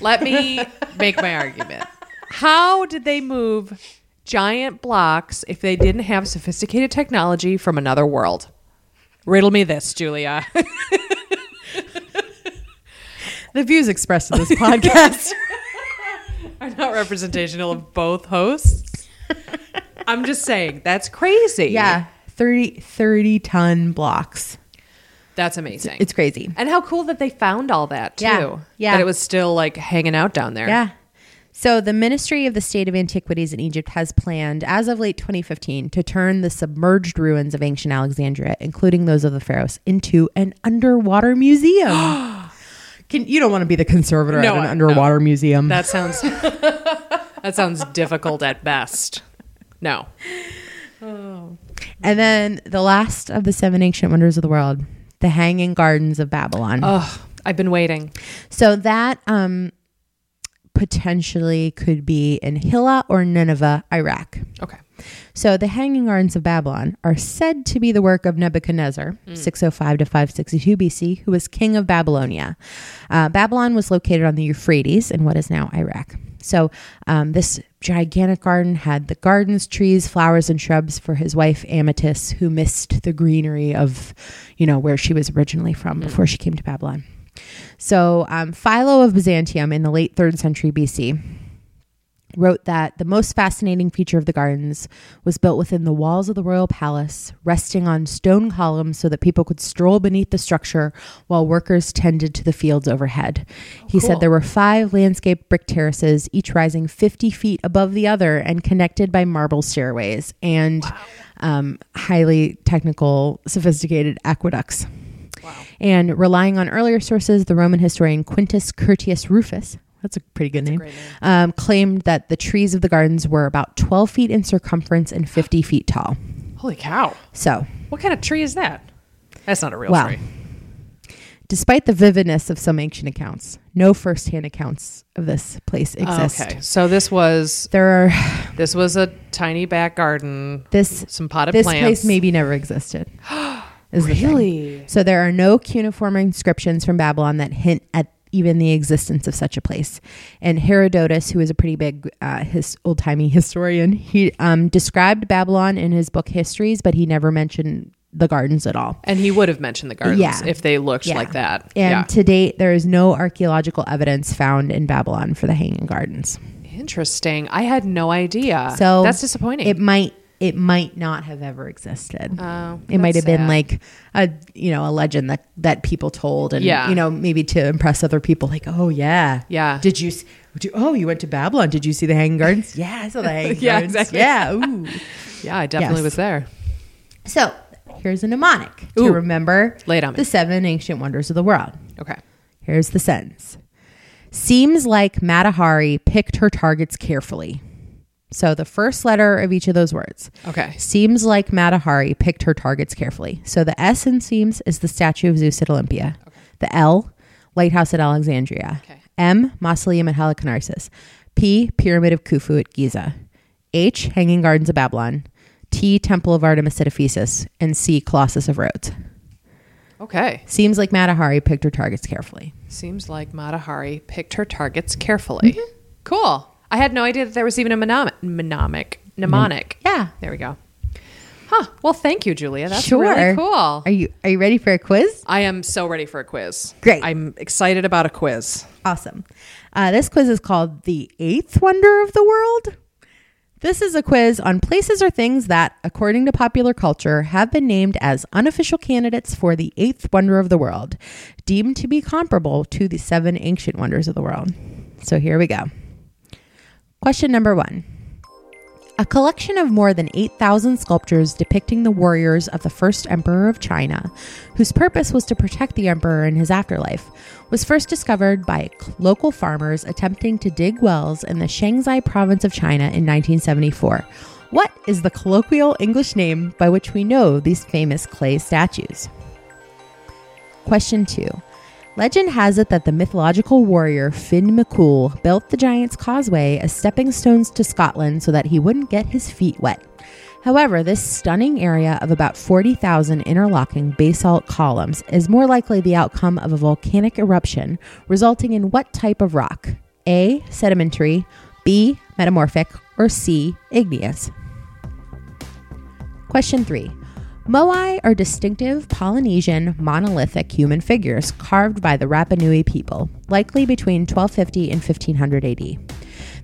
A: let me make my argument. How did they move giant blocks if they didn't have sophisticated technology from another world? Riddle me this, Julia.
B: The views expressed in this podcast.
A: are not representational of both hosts. I'm just saying, that's crazy.
B: yeah. 30, 30 ton blocks.
A: That's amazing.
B: It's crazy.
A: and how cool that they found all that too.
B: Yeah. Yeah.
A: That it was still like hanging out down there.
B: Yeah. So the Ministry of the State of Antiquities in Egypt has planned, as of late 2015, to turn the submerged ruins of ancient Alexandria, including those of the Pharos, into an underwater museum. Can you don't want to be the conservator
A: No,
B: at an
A: I-
B: underwater museum?
A: That sounds that sounds difficult at best. No.
B: and then the last of the seven ancient wonders of the world, the Hanging Gardens of Babylon.
A: Oh, I've been waiting.
B: So that um, potentially could be in Hilla or Nineveh, Iraq.
A: Okay.
B: So the Hanging Gardens of Babylon are said to be the work of Nebuchadnezzar, 605 to 562 BC, who was king of Babylonia. Uh, Babylon was located on the Euphrates in what is now Iraq. So um, this gigantic garden had the gardens, trees, flowers, and shrubs for his wife Amytis, who missed the greenery of, you know, where she was originally from before she came to Babylon. So um, Philo of Byzantium in the late third century BC wrote that the most fascinating feature of the gardens was built within the walls of the royal palace, resting on stone columns so that people could stroll beneath the structure while workers tended to the fields overhead. he
A: cool.
B: said there were five landscape brick terraces, each rising 50 feet above the other and connected by marble stairways and um, highly technical, sophisticated aqueducts.
A: Wow.
B: And relying on earlier sources, the Roman historian Quintus Curtius Rufus, that's a pretty good name,
A: name.
B: Um, claimed that the trees of the gardens were about 12 feet in circumference and 50 feet tall.
A: Holy cow.
B: So,
A: What kind of tree is that? That's not a real
B: Wow.
A: tree.
B: despite the vividness of some ancient accounts, no firsthand accounts of this place exist.
A: Okay. So this was
B: There are
A: this was a tiny back garden,
B: this
A: some potted plants.
B: this
A: plants.
B: place maybe never existed. is
A: really?
B: So there are no cuneiform inscriptions from Babylon that hint at even the existence of such a place. And Herodotus, who is a pretty big uh, his old timey historian, he um, described Babylon in his book Histories, but he never mentioned the gardens at all.
A: And he would have mentioned the gardens
B: Yeah.
A: if they looked
B: Yeah.
A: like that.
B: And
A: yeah.
B: to date, there is no archaeological evidence found in Babylon for the Hanging Gardens.
A: Interesting. I had no idea.
B: So
A: that's disappointing.
B: It might it might not have ever existed.
A: Oh,
B: it might have
A: that's
B: been like a you know a legend that that people told, and
A: Yeah.
B: you know maybe to impress other people, like oh yeah,
A: Yeah.
B: Did you? Did you oh, you went to Babylon? Did you see the Hanging Gardens? yeah, I saw the Hanging
A: Yeah,
B: Gardens.
A: exactly.
B: Yeah. Ooh.
A: yeah, I definitely
B: Yes.
A: was there.
B: So here's a mnemonic
A: Ooh.
B: to remember
A: on me.
B: the seven ancient wonders of the world.
A: Okay.
B: Here's the sentence. Seems like Mata Hari picked her targets carefully. So the first letter of each of those words.
A: Okay.
B: Seems like Mata Hari picked her targets carefully. So the S in seems is the statue of Zeus at Olympia. The L, lighthouse at Alexandria.
A: Okay.
B: M, mausoleum at Halicarnassus. P, pyramid of Khufu at Giza. H, hanging gardens of Babylon. T, temple of Artemis at Ephesus. And C, Colossus of Rhodes.
A: Okay.
B: Seems like Mata Hari picked her targets carefully.
A: Seems like Mata Hari picked her targets carefully. Mm-hmm. Cool. I had no idea that there was even a mnemonic. Mnemonic. Mnemonic.
B: Yeah.
A: There we go. Huh. Well, thank you, Julia. That's
B: sure.
A: really cool.
B: Are you are you ready for a quiz?
A: I am so ready for a quiz.
B: Great.
A: I'm excited about a quiz.
B: Awesome. Uh, this quiz is called the eighth wonder of the world. This is a quiz on places or things that, according to popular culture, have been named as unofficial candidates for the eighth wonder of the world, deemed to be comparable to the seven ancient wonders of the world. So here we go. Question number one. A collection of more than 8,000 sculptures depicting the warriors of the first emperor of China, whose purpose was to protect the emperor in his afterlife, was first discovered by local farmers attempting to dig wells in the Shaanxi province of China in 1974. What is the colloquial English name by which we know these famous clay statues? Question 2. Legend has it that the mythological warrior Finn McCool built the Giant's Causeway as stepping stones to Scotland so that he wouldn't get his feet wet. However, this stunning area of about 40,000 interlocking basalt columns is more likely the outcome of a volcanic eruption, resulting in what type of rock? A. Sedimentary, B. Metamorphic, or C. Igneous? Question 3. Moai are distinctive Polynesian monolithic human figures carved by the Rapa Nui people, likely between 1250 and 1500 AD.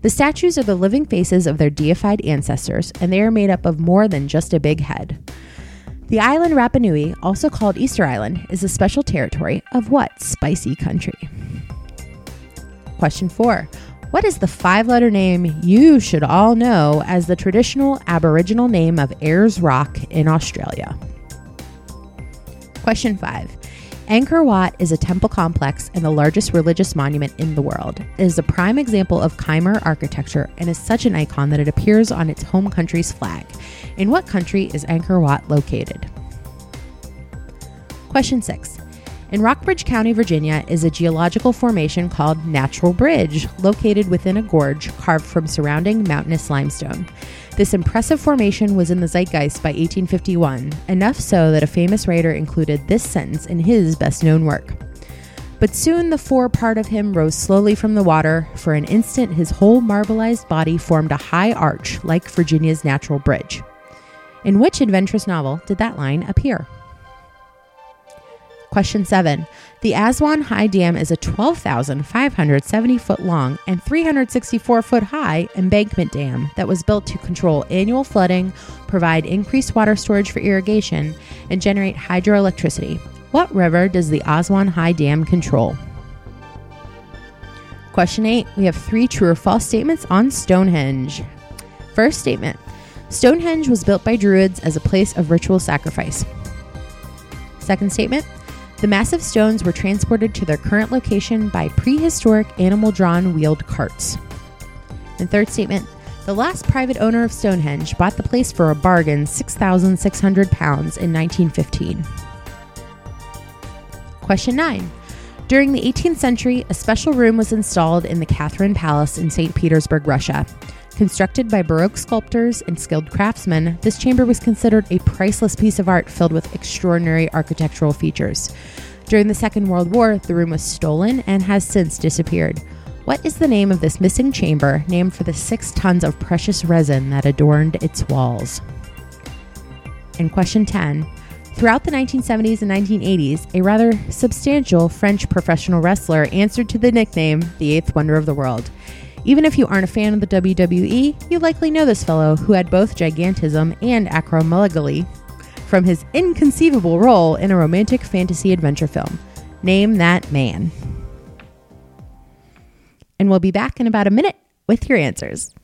B: The statues are the living faces of their deified ancestors, and they are made up of more than just a big head. The island Rapa Nui, also called Easter Island, is a special territory of what spicy country? Question 4. What is the five letter name you should all know as the traditional Aboriginal name of Ayers Rock in Australia? Question 5. Angkor Wat is a temple complex and the largest religious monument in the world. It is a prime example of Khmer architecture and is such an icon that it appears on its home country's flag. In what country is Angkor Wat located? Question 6. In Rockbridge County, Virginia, is a geological formation called Natural Bridge, located within a gorge carved from surrounding mountainous limestone. This impressive formation was in the zeitgeist by 1851, enough so that a famous writer included this sentence in his best known work. But soon the fore part of him rose slowly from the water. For an instant, his whole marbleized body formed a high arch like Virginia's Natural Bridge. In which adventurous novel did that line appear? Question 7. The Aswan High Dam is a 12,570 foot long and 364 foot high embankment dam that was built to control annual flooding, provide increased water storage for irrigation, and generate hydroelectricity. What river does the Aswan High Dam control? Question 8. We have three true or false statements on Stonehenge. First statement Stonehenge was built by Druids as a place of ritual sacrifice. Second statement the massive stones were transported to their current location by prehistoric animal drawn wheeled carts. And third statement the last private owner of Stonehenge bought the place for a bargain 6,600 pounds in 1915. Question 9. During the 18th century, a special room was installed in the Catherine Palace in St. Petersburg, Russia. Constructed by Baroque sculptors and skilled craftsmen, this chamber was considered a priceless piece of art filled with extraordinary architectural features. During the Second World War, the room was stolen and has since disappeared. What is the name of this missing chamber, named for the six tons of precious resin that adorned its walls? And question 10. Throughout the 1970s and 1980s, a rather substantial French professional wrestler answered to the nickname the Eighth Wonder of the World. Even if you aren't a fan of the WWE, you likely know this fellow who had both gigantism and acromegaly from his inconceivable role in a romantic fantasy adventure film. Name that man. And we'll be back in about a minute with your answers.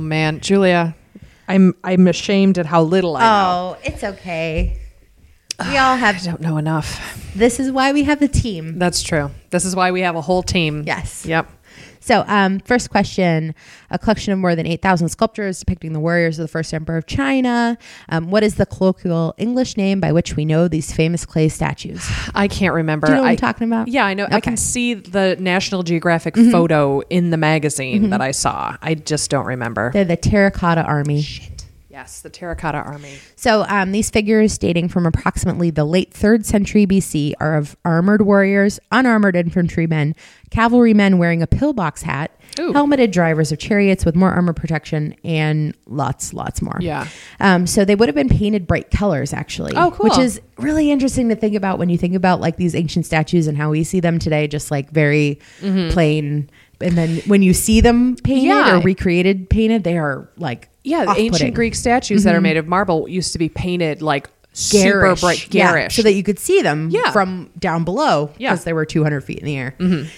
A: Oh man, Julia, I'm I'm ashamed at how little I know.
B: Oh, it's okay. We all
A: I
B: have.
A: don't know enough.
B: This is why we have the team.
A: That's true. This is why we have a whole team.
B: Yes.
A: Yep.
B: So, um, first question: A collection of more than eight thousand sculptures depicting the warriors of the first emperor of China. Um, what is the colloquial English name by which we know these famous clay statues?
A: I can't remember.
B: Do you know what
A: I,
B: I'm talking about?
A: Yeah, I know. I
B: Okay. Mm-hmm.
A: can see the National Geographic photo in the magazine that I saw. I just don't remember.
B: They're the Terracotta Army.
A: Yes, the Terracotta Army.
B: So um, these figures, dating from approximately the late third century BC, are of armored warriors, unarmored infantrymen, cavalrymen wearing a pillbox hat,
A: Ooh.
B: helmeted drivers of chariots with more armor protection, and lots, lots more.
A: Yeah.
B: Um, so they would have been painted bright colors, actually.
A: Oh, cool.
B: Which is really interesting to think about when you think about like these ancient statues and how we see them today, just like very plain. And then when you see them painted
A: Mm-hmm. Yeah.
B: or recreated painted, they are like
A: Yeah,
B: off-putting.
A: ancient Greek statues that are made of marble used to be painted like super
B: garish,
A: bright,
B: yeah, so that you could see them
A: Yeah.
B: from down below
A: Yeah. Mm-hmm.
B: because they were 200 feet in the air.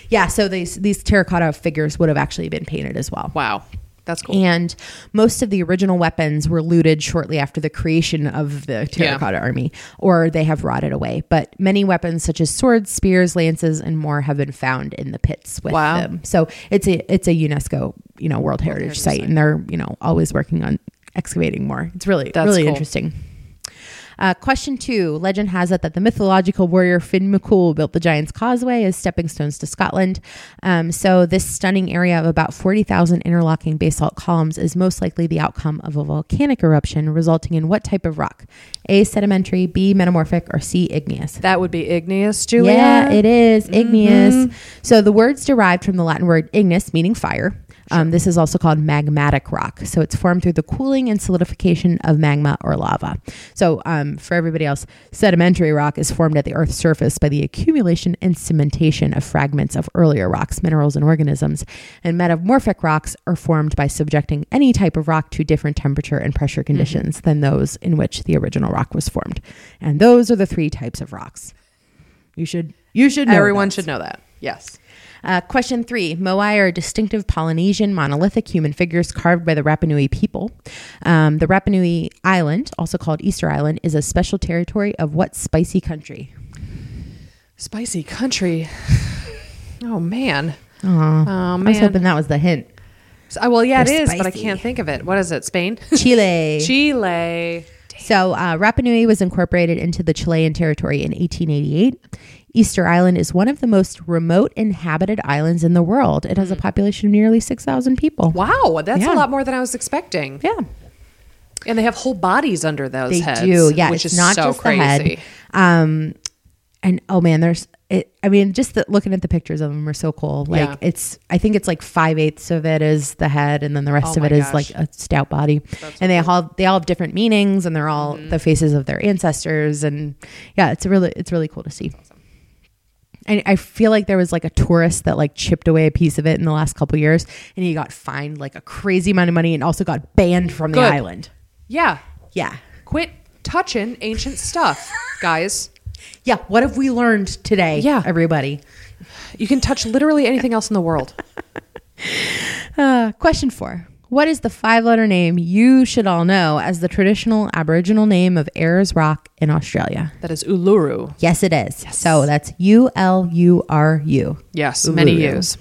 B: Yeah, so these these terracotta figures would have actually been painted as well.
A: wow, that's cool.
B: And most of the original weapons were looted shortly after the creation of the terracotta army, or they have rotted away. But many weapons, such as swords, spears, lances, and more, have been found in the pits with
A: Wow.
B: them. So it's a it's a UNESCO you know World Heritage,
A: Heritage
B: site,
A: Site.
B: and they're you know always working on excavating more. It's really
A: That's
B: really
A: cool.
B: interesting. Uh, question two. Legend has it that the mythological warrior Finn McCool built the Giant's Causeway as stepping stones to Scotland. Um, so, this stunning area of about 40,000 interlocking basalt columns is most likely the outcome of a volcanic eruption, resulting in what type of rock? A. Sedimentary, B. Metamorphic, or C. Igneous?
A: that would be igneous, Julia.
B: Yeah, it is igneous. So the word's derived from the Latin word ignis, meaning fire. Um, this is also called magmatic rock. So it's formed through the cooling and solidification of magma or lava. So um, for everybody else, sedimentary rock is formed at the Earth's surface by the accumulation and cementation of fragments of earlier rocks, minerals, and organisms. And metamorphic rocks are formed by subjecting any type of rock to different temperature and pressure conditions than those in which the original rock was formed. And those are the three types of rocks. You should you should know
A: Everyone
B: those.
A: should know that. Yes.
B: Uh, question three: Moai are distinctive Polynesian monolithic human figures carved by the Rapa Nui people. Um, the Rapa Nui Island, also called Easter Island, is a special territory of what spicy country?
A: Spicy country. Oh man. Oh
B: I was
A: man.
B: hoping that was the hint.
A: So- uh, well, yeah, it
B: They're
A: is, but I can't think of it. What is it? Spain?
B: Chile.
A: Chile.
B: So, uh, Rapa Nui was incorporated into the Chilean territory in 1888. Easter Island is one of the most remote inhabited islands in the world. It has a population of nearly 6,000 people.
A: Wow, that's
B: Yeah.
A: a lot more than I was expecting.
B: Yeah.
A: And they have whole bodies under those
B: They
A: heads.
B: do. Yeah,
A: which
B: it's
A: is
B: not
A: so
B: just
A: crazy.
B: the head. Um, and oh man, there's. It, I mean, just the, looking at the pictures of them are so cool. Like
A: Yeah.
B: it's, I think it's like five eighths of it is the head, and then the rest
A: Oh
B: of it is
A: gosh.
B: like a stout body. and they all they all have different meanings, and they're all
A: Mm-hmm.
B: the faces of their ancestors, and yeah, it's really it's really cool to see. And I feel like there was like a tourist that like chipped away a piece of it in the last couple years, and he got fined like a crazy amount of money, and also got banned from the
A: Good.
B: island.
A: Yeah.
B: Yeah.
A: Quit touching ancient stuff, guys.
B: Yeah, what have we learned today?
A: Yeah.
B: everybody.
A: You can touch literally anything else in the world.
B: Uh, question four. What is the five letter name you should all know as the traditional Aboriginal name of Ayers Rock in Australia?
A: That is Uluru.
B: Yes, it is. So that's U L U R U.
A: Yes, many
B: Uluru.
A: U's.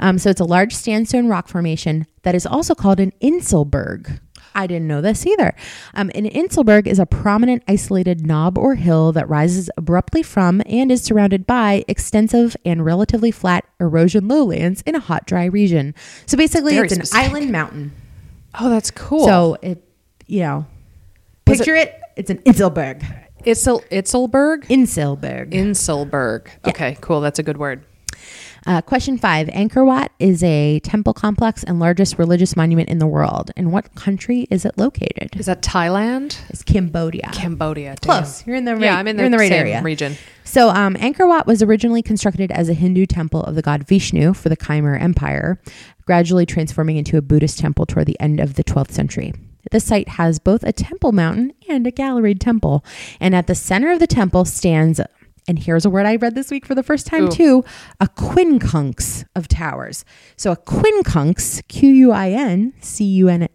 B: Um, so it's a large sandstone rock formation that is also called an Inselberg. I didn't know this either. Um, an Inselberg is a prominent isolated knob or hill that rises abruptly from and is surrounded by extensive and relatively flat erosion lowlands in a hot, dry region. So basically,
A: Very
B: it's an island mountain.
A: Oh, that's cool.
B: So it, you know,
A: Was
B: picture it, It's an Inselberg.
A: Itzel, Itzelberg?
B: Inselberg.
A: Inselberg. Okay, cool. That's a good word.
B: Uh, question five Angkor Wat is a temple complex and largest religious monument in the world. In what country is it located?
A: Is that Thailand?
B: It's Cambodia.
A: Cambodia. Damn.
B: Close. You're in the right,
A: yeah, I'm in the,
B: in the right
A: same
B: area.
A: region.
B: So, um, Angkor Wat was originally constructed as a Hindu temple of the god Vishnu for the Khmer Empire, gradually transforming into a Buddhist temple toward the end of the 12th century. The site has both a temple mountain and a galleried temple, and at the center of the temple stands and here's a word I read this week for the first time
A: Ooh.
B: too a quincunx of towers. So a quincunx, Q U I N C U N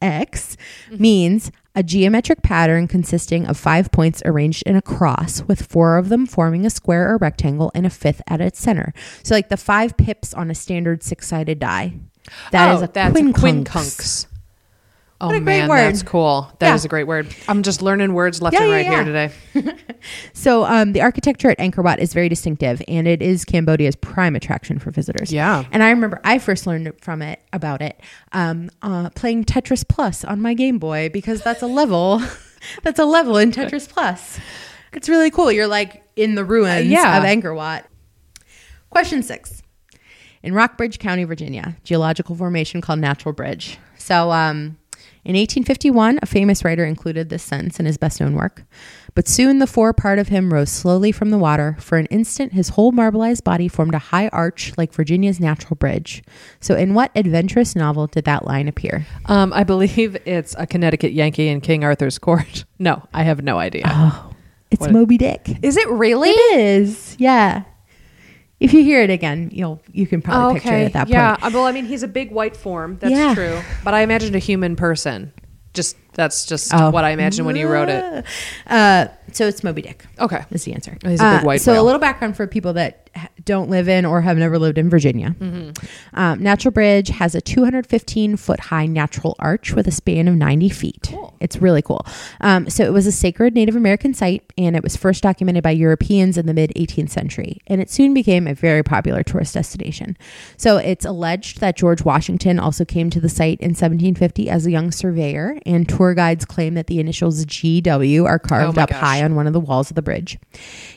B: X, mm-hmm. means a geometric pattern consisting of five points arranged in a cross, with four of them forming a square or rectangle and a fifth at its center. So, like the five pips on a standard six sided die. That oh, is
A: Oh,
B: a
A: that's
B: quincunx.
A: quincunx. Oh
B: What a great
A: man,
B: word.
A: that's cool. That is
B: Yeah.
A: a great word. I'm just learning words left
B: Yeah,
A: and right
B: yeah.
A: here today.
B: So, um, the architecture at Angkor Wat is very distinctive, and it is Cambodia's prime attraction for visitors.
A: Yeah.
B: And I remember I first learned from it about it um, uh, playing Tetris Plus on my Game Boy because that's a level. that's a level in Tetris Plus. It's really cool. You're like in the ruins
A: Uh, yeah.
B: of Angkor Wat. Question six. In Rockbridge County, Virginia, geological formation called Natural Bridge. So, um, in 1851, a famous writer included this sentence in his best known work. But soon the fore part of him rose slowly from the water. For an instant, his whole marbleized body formed a high arch like Virginia's natural bridge. So, in what adventurous novel did that line appear?
A: Um, I believe it's a Connecticut Yankee in King Arthur's court. No, I have no idea.
B: Oh, it's
A: What-
B: Moby Dick.
A: Is it really?
B: It is, yeah. If you hear it again, you'll you can probably picture it at that
A: yeah.
B: point.
A: Uh, Well, I mean, he's a big white form. That's
B: Yeah.
A: true. But I imagined a human person. Just that's just
B: Oh.
A: what I imagined when you wrote it.
B: Uh, so it's Moby Dick.
A: Okay.
B: Is the answer.
A: He's a big
B: Uh,
A: white
B: So
A: whale.
B: a little background for people that don't live in or have never lived in Virginia.
A: Mm-hmm.
B: Um, Natural Bridge has a 215 foot high natural arch with a span of 90 feet.
A: Cool.
B: It's really cool. Um, so it was a sacred Native American site, and it was first documented by Europeans in the mid 18th century, and it soon became a very popular tourist destination. So it's alleged that George Washington also came to the site in 1750 as a young surveyor, and tour guides claim that the initials GW are carved
A: my
B: up
A: gosh.
B: high on one of the walls of the bridge.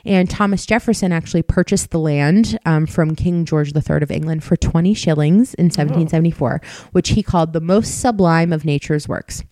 B: And Thomas Jefferson actually purchased the land um, from King George III of England for 20 shillings in 1774, which he called the most sublime of nature's works.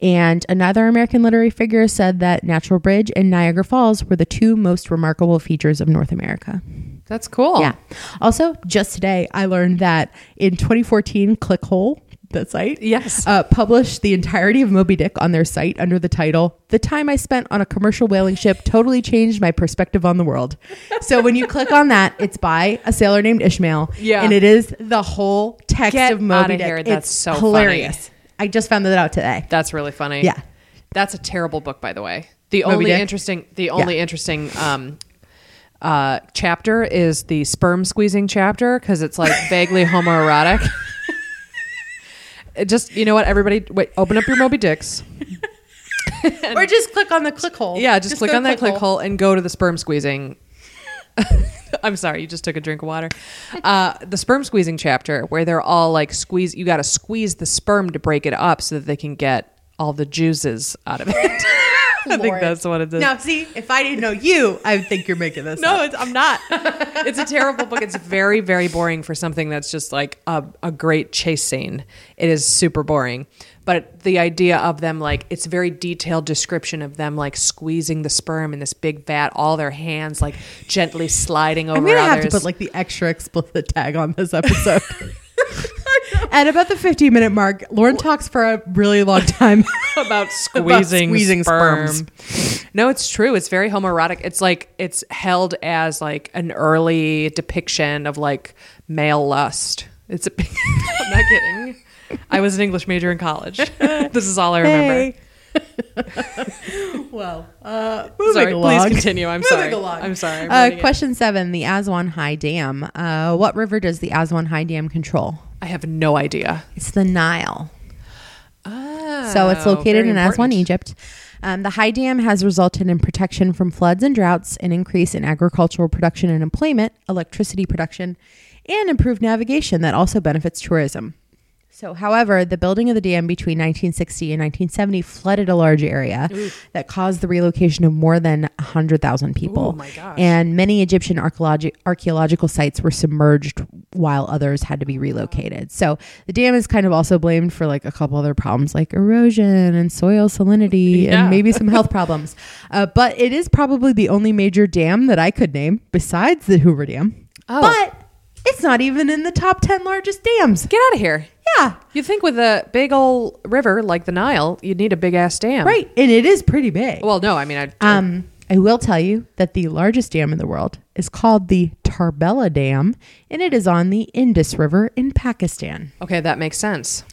B: And another American literary figure said that Natural Bridge and Niagara Falls were the two most remarkable features of North America.
A: That's cool.
B: Yeah. Also, just today, I learned that in 2014, Clickhole, the site,
A: Yes.
B: uh, published the entirety of Moby Dick on their site under the title "The Time I Spent on a Commercial Whaling Ship Totally Changed My Perspective on the World." So when you click on that, it's by a sailor named Ishmael,
A: Yeah.
B: and it is the whole text
A: Get
B: of Moby Dick.
A: here. That's
B: it's
A: so
B: hilarious. I just found that out today.
A: That's really funny.
B: Yeah.
A: That's a terrible book, by the way. The
B: Moby
A: only
B: Dick?
A: interesting, the only interesting um, uh, chapter is the sperm squeezing chapter because it's like vaguely homoerotic. It just, you know what? Everybody, wait, open up your Moby Dicks.
B: or just click on the click hole.
A: Yeah, just, click on that click hole and go to the sperm squeezing. I'm sorry, you just took a drink of water. Uh, the sperm squeezing chapter, where they're all like squeeze. You got to squeeze the sperm to break it up so that they can get all the juices out of it. I think that's what it is.
B: Now, see, if I didn't know you, I would think you're making this
A: No, I'm not. it's a terrible book. It's very, very boring for something that's just like a, a great chase scene. It is super boring. But the idea of them, like, it's a very detailed description of them, like, squeezing the sperm in this big vat, all their hands, like, gently sliding over
B: I'm gonna have to put like the extra explicit tag on this episode. At about the 15 minute mark, Lauren talks for a really long time.
A: about squeezing,
B: squeezing
A: sperm.
B: sperms.
A: No, it's true. It's very homoerotic. It's like it's held as like an early depiction of like male lust. It's a I'm not kidding. I was an English major in college. this is all I remember.
B: well, uh, moving
A: Sorry,
B: along.
A: please continue. I'm
B: Moving
A: sorry.
B: along.
A: I'm sorry. I'm
B: Uh,
A: reading it.
B: question seven: The Aswan High Dam. Uh, what river does the Aswan High Dam control?
A: I have no idea.
B: It's the Nile.
A: Oh,
B: So it's located in Aswan. Egypt. Um, the high dam has resulted in protection from floods and droughts, an increase in agricultural production and employment, electricity production, and improved navigation that also benefits tourism. So, however, the building of the dam between 1960 and 1970 flooded a large area that caused the relocation of more than 100,000 people.
A: Oh my gosh.
B: And many Egyptian archaeologi- archaeological sites were submerged while others had to be relocated. So the dam is kind of also blamed for like a couple other problems like erosion and soil salinity
A: Yeah.
B: and maybe some health problems. Uh, but it is probably the only major dam that I could name besides the Hoover Dam.
A: Oh.
B: But it's not even in the top 10 largest dams.
A: Get out of here.
B: Yeah.
A: You think with a big old river like the Nile, you'd need a big ass dam,
B: Right. And it is pretty big.
A: Well, no, I mean, I,
B: Um, I will tell you that the largest dam in the world is called the Tarbela Dam, and it is on the Indus River in Pakistan.
A: Okay, that makes sense.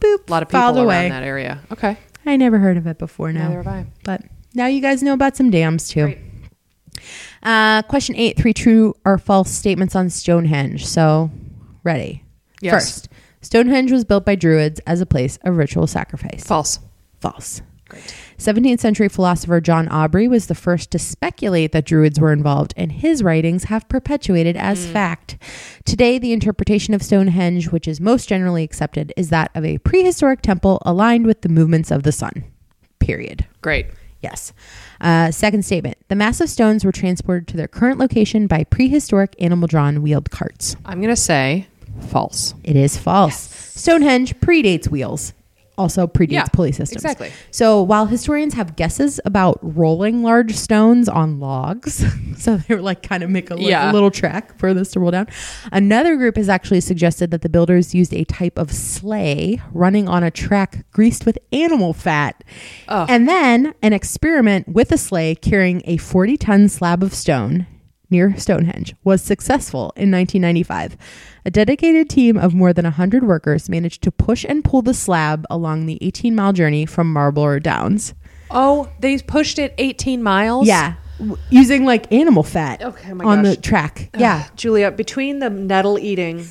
B: Boop.
A: A lot of people around
B: away.
A: that area. Okay.
B: I never heard of it before now.
A: Neither have I.
B: But now you guys know about some dams too.
A: Great.
B: Uh, question eight: Three true or false statements on Stonehenge. So, ready?
A: Yes.
B: First, Stonehenge was built by Druids as a place of ritual sacrifice.
A: False.
B: False.
A: Great.
B: 17th century philosopher John Aubrey was the first to speculate that Druids were involved, and his writings have perpetuated as fact. Today, the interpretation of Stonehenge, which is most generally accepted, is that of a prehistoric temple aligned with the movements of the sun. Period.
A: Great.
B: Yes. Uh, second statement The massive stones were transported to their current location by prehistoric animal drawn wheeled carts.
A: I'm going to say false.
B: It is false. Stonehenge predates wheels, also predates
A: Yeah,
B: pulley systems.
A: exactly.
B: So while historians have guesses about rolling large stones on logs, so they were like kind of make a li-
A: Yeah.
B: little track for this to roll down, another group has actually suggested that the builders used a type of sleigh running on a track greased with animal fat.
A: Ugh.
B: And then an experiment with a sleigh carrying a 40 ton slab of stone near Stonehenge was successful in 1995. A dedicated team of more than 100 workers managed to push and pull the slab along the 18 mile journey from Marlborough Downs.
A: Oh, they pushed it 18 miles?
B: Yeah, w- using like animal fat
A: Okay, oh
B: on the
A: gosh.
B: track. Yeah.
A: Julia, between the nettle eating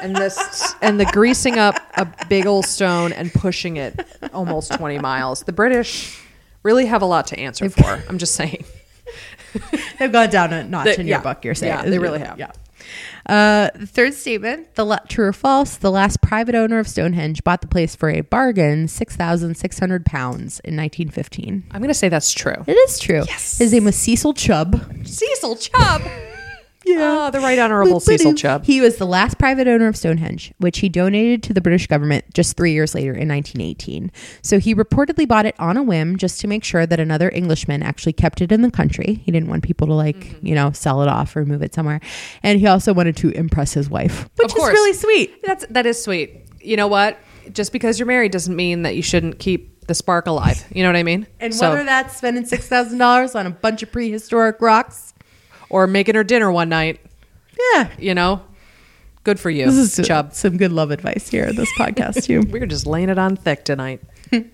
A: and this and the greasing up a big old stone and pushing it almost 20 miles, the British really have a lot to answer for. I'm just saying.
B: They've gone down a notch
A: They-
B: in your
A: yeah.
B: book, you're saying.
A: Yeah, they really have.
B: Yeah. Uh, the third statement, the la- true or false, the last private owner of Stonehenge bought the place for a bargain, 6,600 pounds in 1915.
A: I'm going to say that's true.
B: It is true.
A: Yes.
B: His name was Cecil Chubb.
A: Cecil Chubb. Oh, the right honorable Cecil Chubb.
B: He was the last private owner of Stonehenge, which he donated to the British government just three years later in 1918. So he reportedly bought it on a whim just to make sure that another Englishman actually kept it in the country. He didn't want people to like,
A: Mm-hmm.
B: you know, sell it off or move it somewhere. And he also wanted to impress his wife, which is really sweet.
A: That's that is sweet. You know what? Just because you're married doesn't mean that you shouldn't keep the spark alive. You know what I mean?
B: And
A: So-
B: whether that's spending $6,000 on a bunch of prehistoric rocks,
A: or making her dinner one night,
B: yeah.
A: you know, good for you,
B: This is
A: Chubb.
B: some good love advice here in this podcast, too.
A: We're just laying it on thick tonight.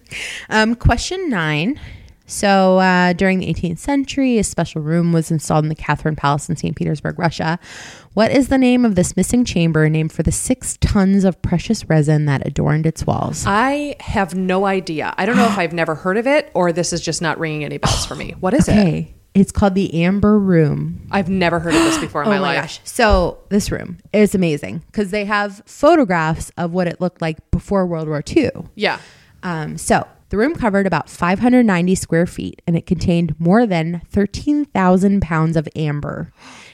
B: Um, question nine. So uh, during the 18th century, a special room was installed in the Catherine Palace in St. Petersburg, Russia. What is the name of this missing chamber named for the six tons of precious resin that adorned its walls?
A: I have no idea. I don't know if I've never heard of it or this is just not ringing any bells for me. What is it?
B: It's called the Amber Room.
A: I've never heard of this before in my, life.
B: oh my
A: life.
B: gosh. So this room is amazing because they have photographs of what it looked like before World War II.
A: Yeah.
B: Um, so the room covered about 590 square feet and it contained more than 13,000 pounds of amber.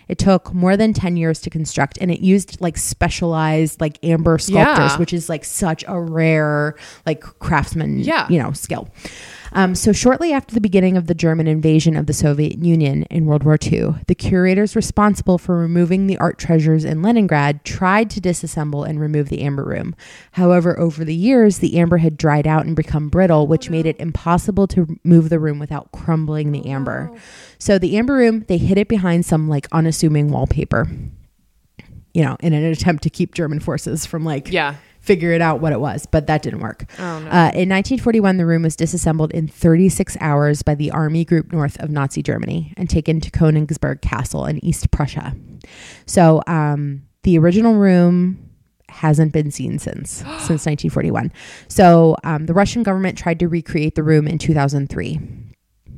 B: It took more than 10 years to construct and it used like specialized like amber sculptors,
A: Yeah.
B: which is like such a rare like craftsman,
A: Yeah.
B: you know, skill. Um, so shortly after the beginning of the German invasion of the Soviet Union in World War II, the curators responsible for removing the art treasures in Leningrad tried to disassemble and remove the amber room. However, over the years, the amber had dried out and become brittle, which made it impossible to move the room without crumbling the amber. So the amber room, they hid it behind some like unassuming wallpaper. You know, in an attempt to keep German forces from like
A: Yeah.
B: Figure it out what it was, but that didn't work.
A: Oh, no.
B: Uh, in 1941, the room was disassembled in 36 hours by the army group north of Nazi Germany and taken to Königsberg Castle in East Prussia. So um, the original room hasn't been seen since since 1941. So um, the Russian government tried to recreate the room in 2003.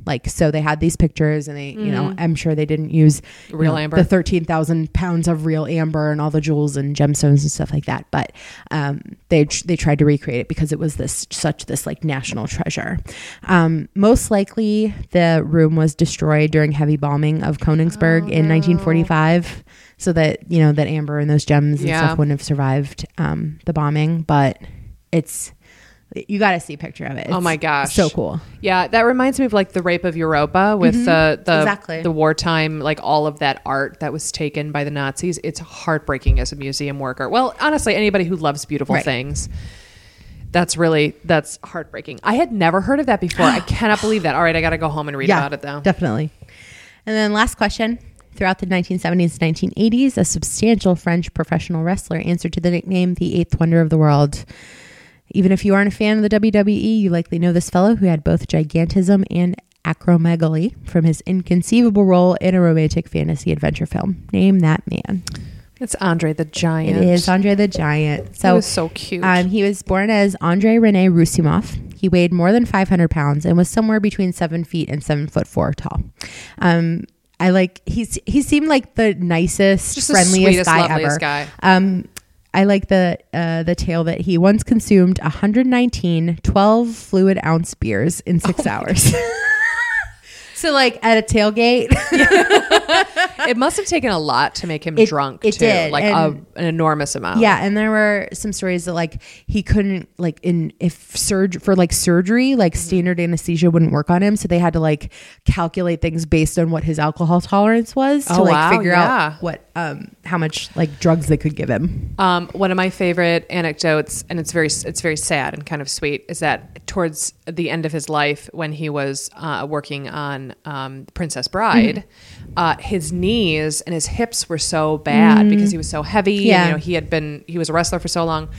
B: Like so, they had these pictures, and they, you know, I'm sure they didn't use
A: Real
B: know,
A: amber.
B: the thirteen thousand pounds of real amber and all the jewels and gemstones and stuff like that. But um, they they tried to recreate it because it was this such this like national treasure. Um, most likely, the room was destroyed during heavy bombing of Königsberg in 1945, so that you know that amber and those gems and
A: Yeah.
B: stuff wouldn't have survived um, the bombing. But it's you got to see a picture of it.
A: Oh my gosh.
B: so cool.
A: Yeah, that reminds me of like the rape of Europa with mm-hmm. the the
B: Exactly.
A: the wartime like all of that art that was taken by the Nazis. It's heartbreaking as a museum worker. Well, honestly, anybody who loves beautiful
B: Right.
A: things. That's really that's heartbreaking. I had never heard of that before. I cannot believe that. All right, I got to go home and read about it though.
B: Definitely. And then last question. Throughout the 1970s and 1980s, a substantial French professional wrestler answered to the nickname the Eighth Wonder of the World. Even if you aren't a fan of the WWE, you likely know this fellow who had both gigantism and acromegaly from his inconceivable role in a romantic fantasy adventure film. Name that man.
A: It's Andre the Giant.
B: It is Andre the Giant.
A: He
B: So
A: was so cute.
B: um, he was born as Andre Rene Roussimoff. He weighed more than 500 pounds and was somewhere between seven feet and seven foot four tall. Um, I like he's he seemed like the nicest,
A: Just the
B: friendliest
A: sweetest,
B: guy ever.
A: guy.
B: Um, I like the uh, the tale that he once consumed 119 12 fluid ounce beers in
A: Oh
B: six hours. so like at a tailgate,
A: it must have taken a lot to make him
B: It-
A: drunk
B: it
A: too.
B: did,
A: Like
B: and-
A: a, an enormous amount.
B: Yeah, and there were some stories that like he couldn't like in if surg for like surgery, like
A: Mm-hmm.
B: standard anesthesia wouldn't work on him, so they had to like calculate things based on what his alcohol tolerance was to
A: Oh,
B: like
A: wow,
B: figure
A: yeah.
B: out what um how much like drugs they could give him.
A: Um, one of my favorite anecdotes, and it's very it's very sad and kind of sweet, is that towards the end of his life, when he was uh, working on um, Princess Bride, uh, his knees and his hips were so bad because he was so heavy. and,
B: Yeah.
A: you know, he had been he was a wrestler for so long.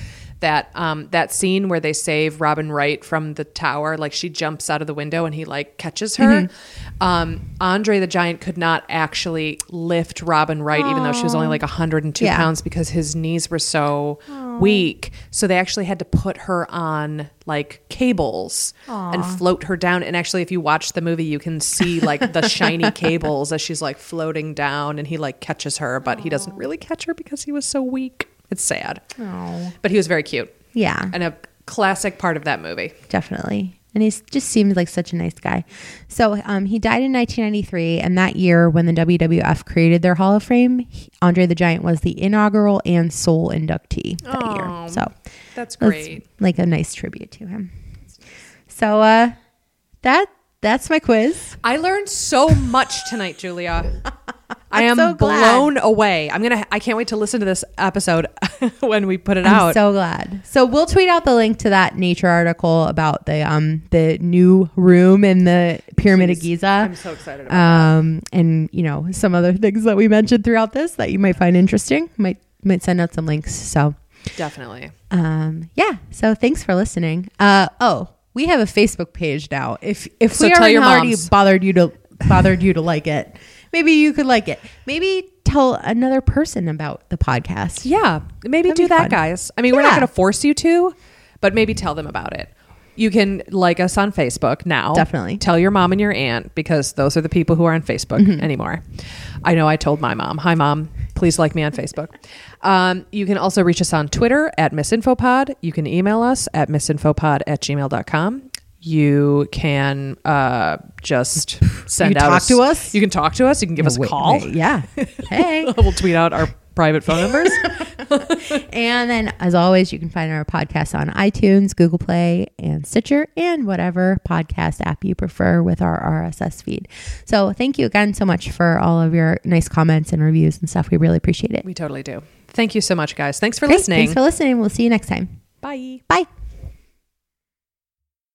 A: That um, that scene where they save Robin Wright from the tower, like she jumps out of the window and he like catches her. Um, Andre the Giant could not actually lift Robin Wright, even though she was only like 102
B: Yeah.
A: pounds because his knees were so weak. So they actually had to put her on like cables and float her down. And actually, if you watch the movie, you can see like the shiny cables as she's like floating down and he like catches her, but he doesn't really catch her because he was so weak. It's sad.
B: Oh,
A: But he was very cute
B: yeah,
A: and a classic part of that movie.
B: definitely. And he just seemed like such a nice guy. So um, he died in 1993, and that year, when the WWF created their Hall of Fame, he- Andre the Giant was the inaugural and sole inductee that year. So
A: That's
B: That's
A: great.
B: like a nice tribute to him. So uh that that's my quiz.
A: I learned so much tonight, Julia. I am
B: so
A: blown away. I'm gonna. I can't wait to listen to this episode when we put it out.
B: I'm
A: out.
B: so glad. So we'll tweet out the link to that nature article about the um the new room in the Pyramid of Giza.
A: I'm so excited about
B: Um and you know some other things that we mentioned throughout this that you might find interesting. Might might send out some links. So.
A: Definitely.
B: um yeah. So thanks for listening. Uh oh, we have a Facebook page now. If if
A: So
B: we
A: your
B: already
A: moms.
B: bothered you to bothered you to like it, maybe you could like it. Maybe tell another person about the podcast.
A: Yeah, maybe
B: That'd
A: do that,
B: fun.
A: guys. I mean, we're not going to force you to, but maybe tell them about it. You can like us on Facebook now.
B: Definitely.
A: Tell your mom and your aunt because those are the people who are on Facebook
B: Mm-hmm.
A: anymore. I know I told my mom, Hi, mom, please like me on Facebook. Um, you can also reach us on Twitter at misinfopod. You can email us at misinfopod at gmail.com. You can uh, just send
B: You
A: out
B: talk
A: a-
B: to us?
A: You can talk to us. You can give us a
B: Wait,
A: call.
B: wait, yeah. Hey.
A: we'll tweet out our private phone numbers.
B: and then, as always, you can find our podcast on iTunes, Google Play, and Stitcher, and whatever podcast app you prefer with our RSS feed. So, thank you again so much for all of your nice comments and reviews and stuff. We really appreciate it.
A: We totally do. Thank you so much, guys. Thanks for
B: Great.
A: listening.
B: Thanks for listening. We'll see you next time.
A: Bye.
B: Bye.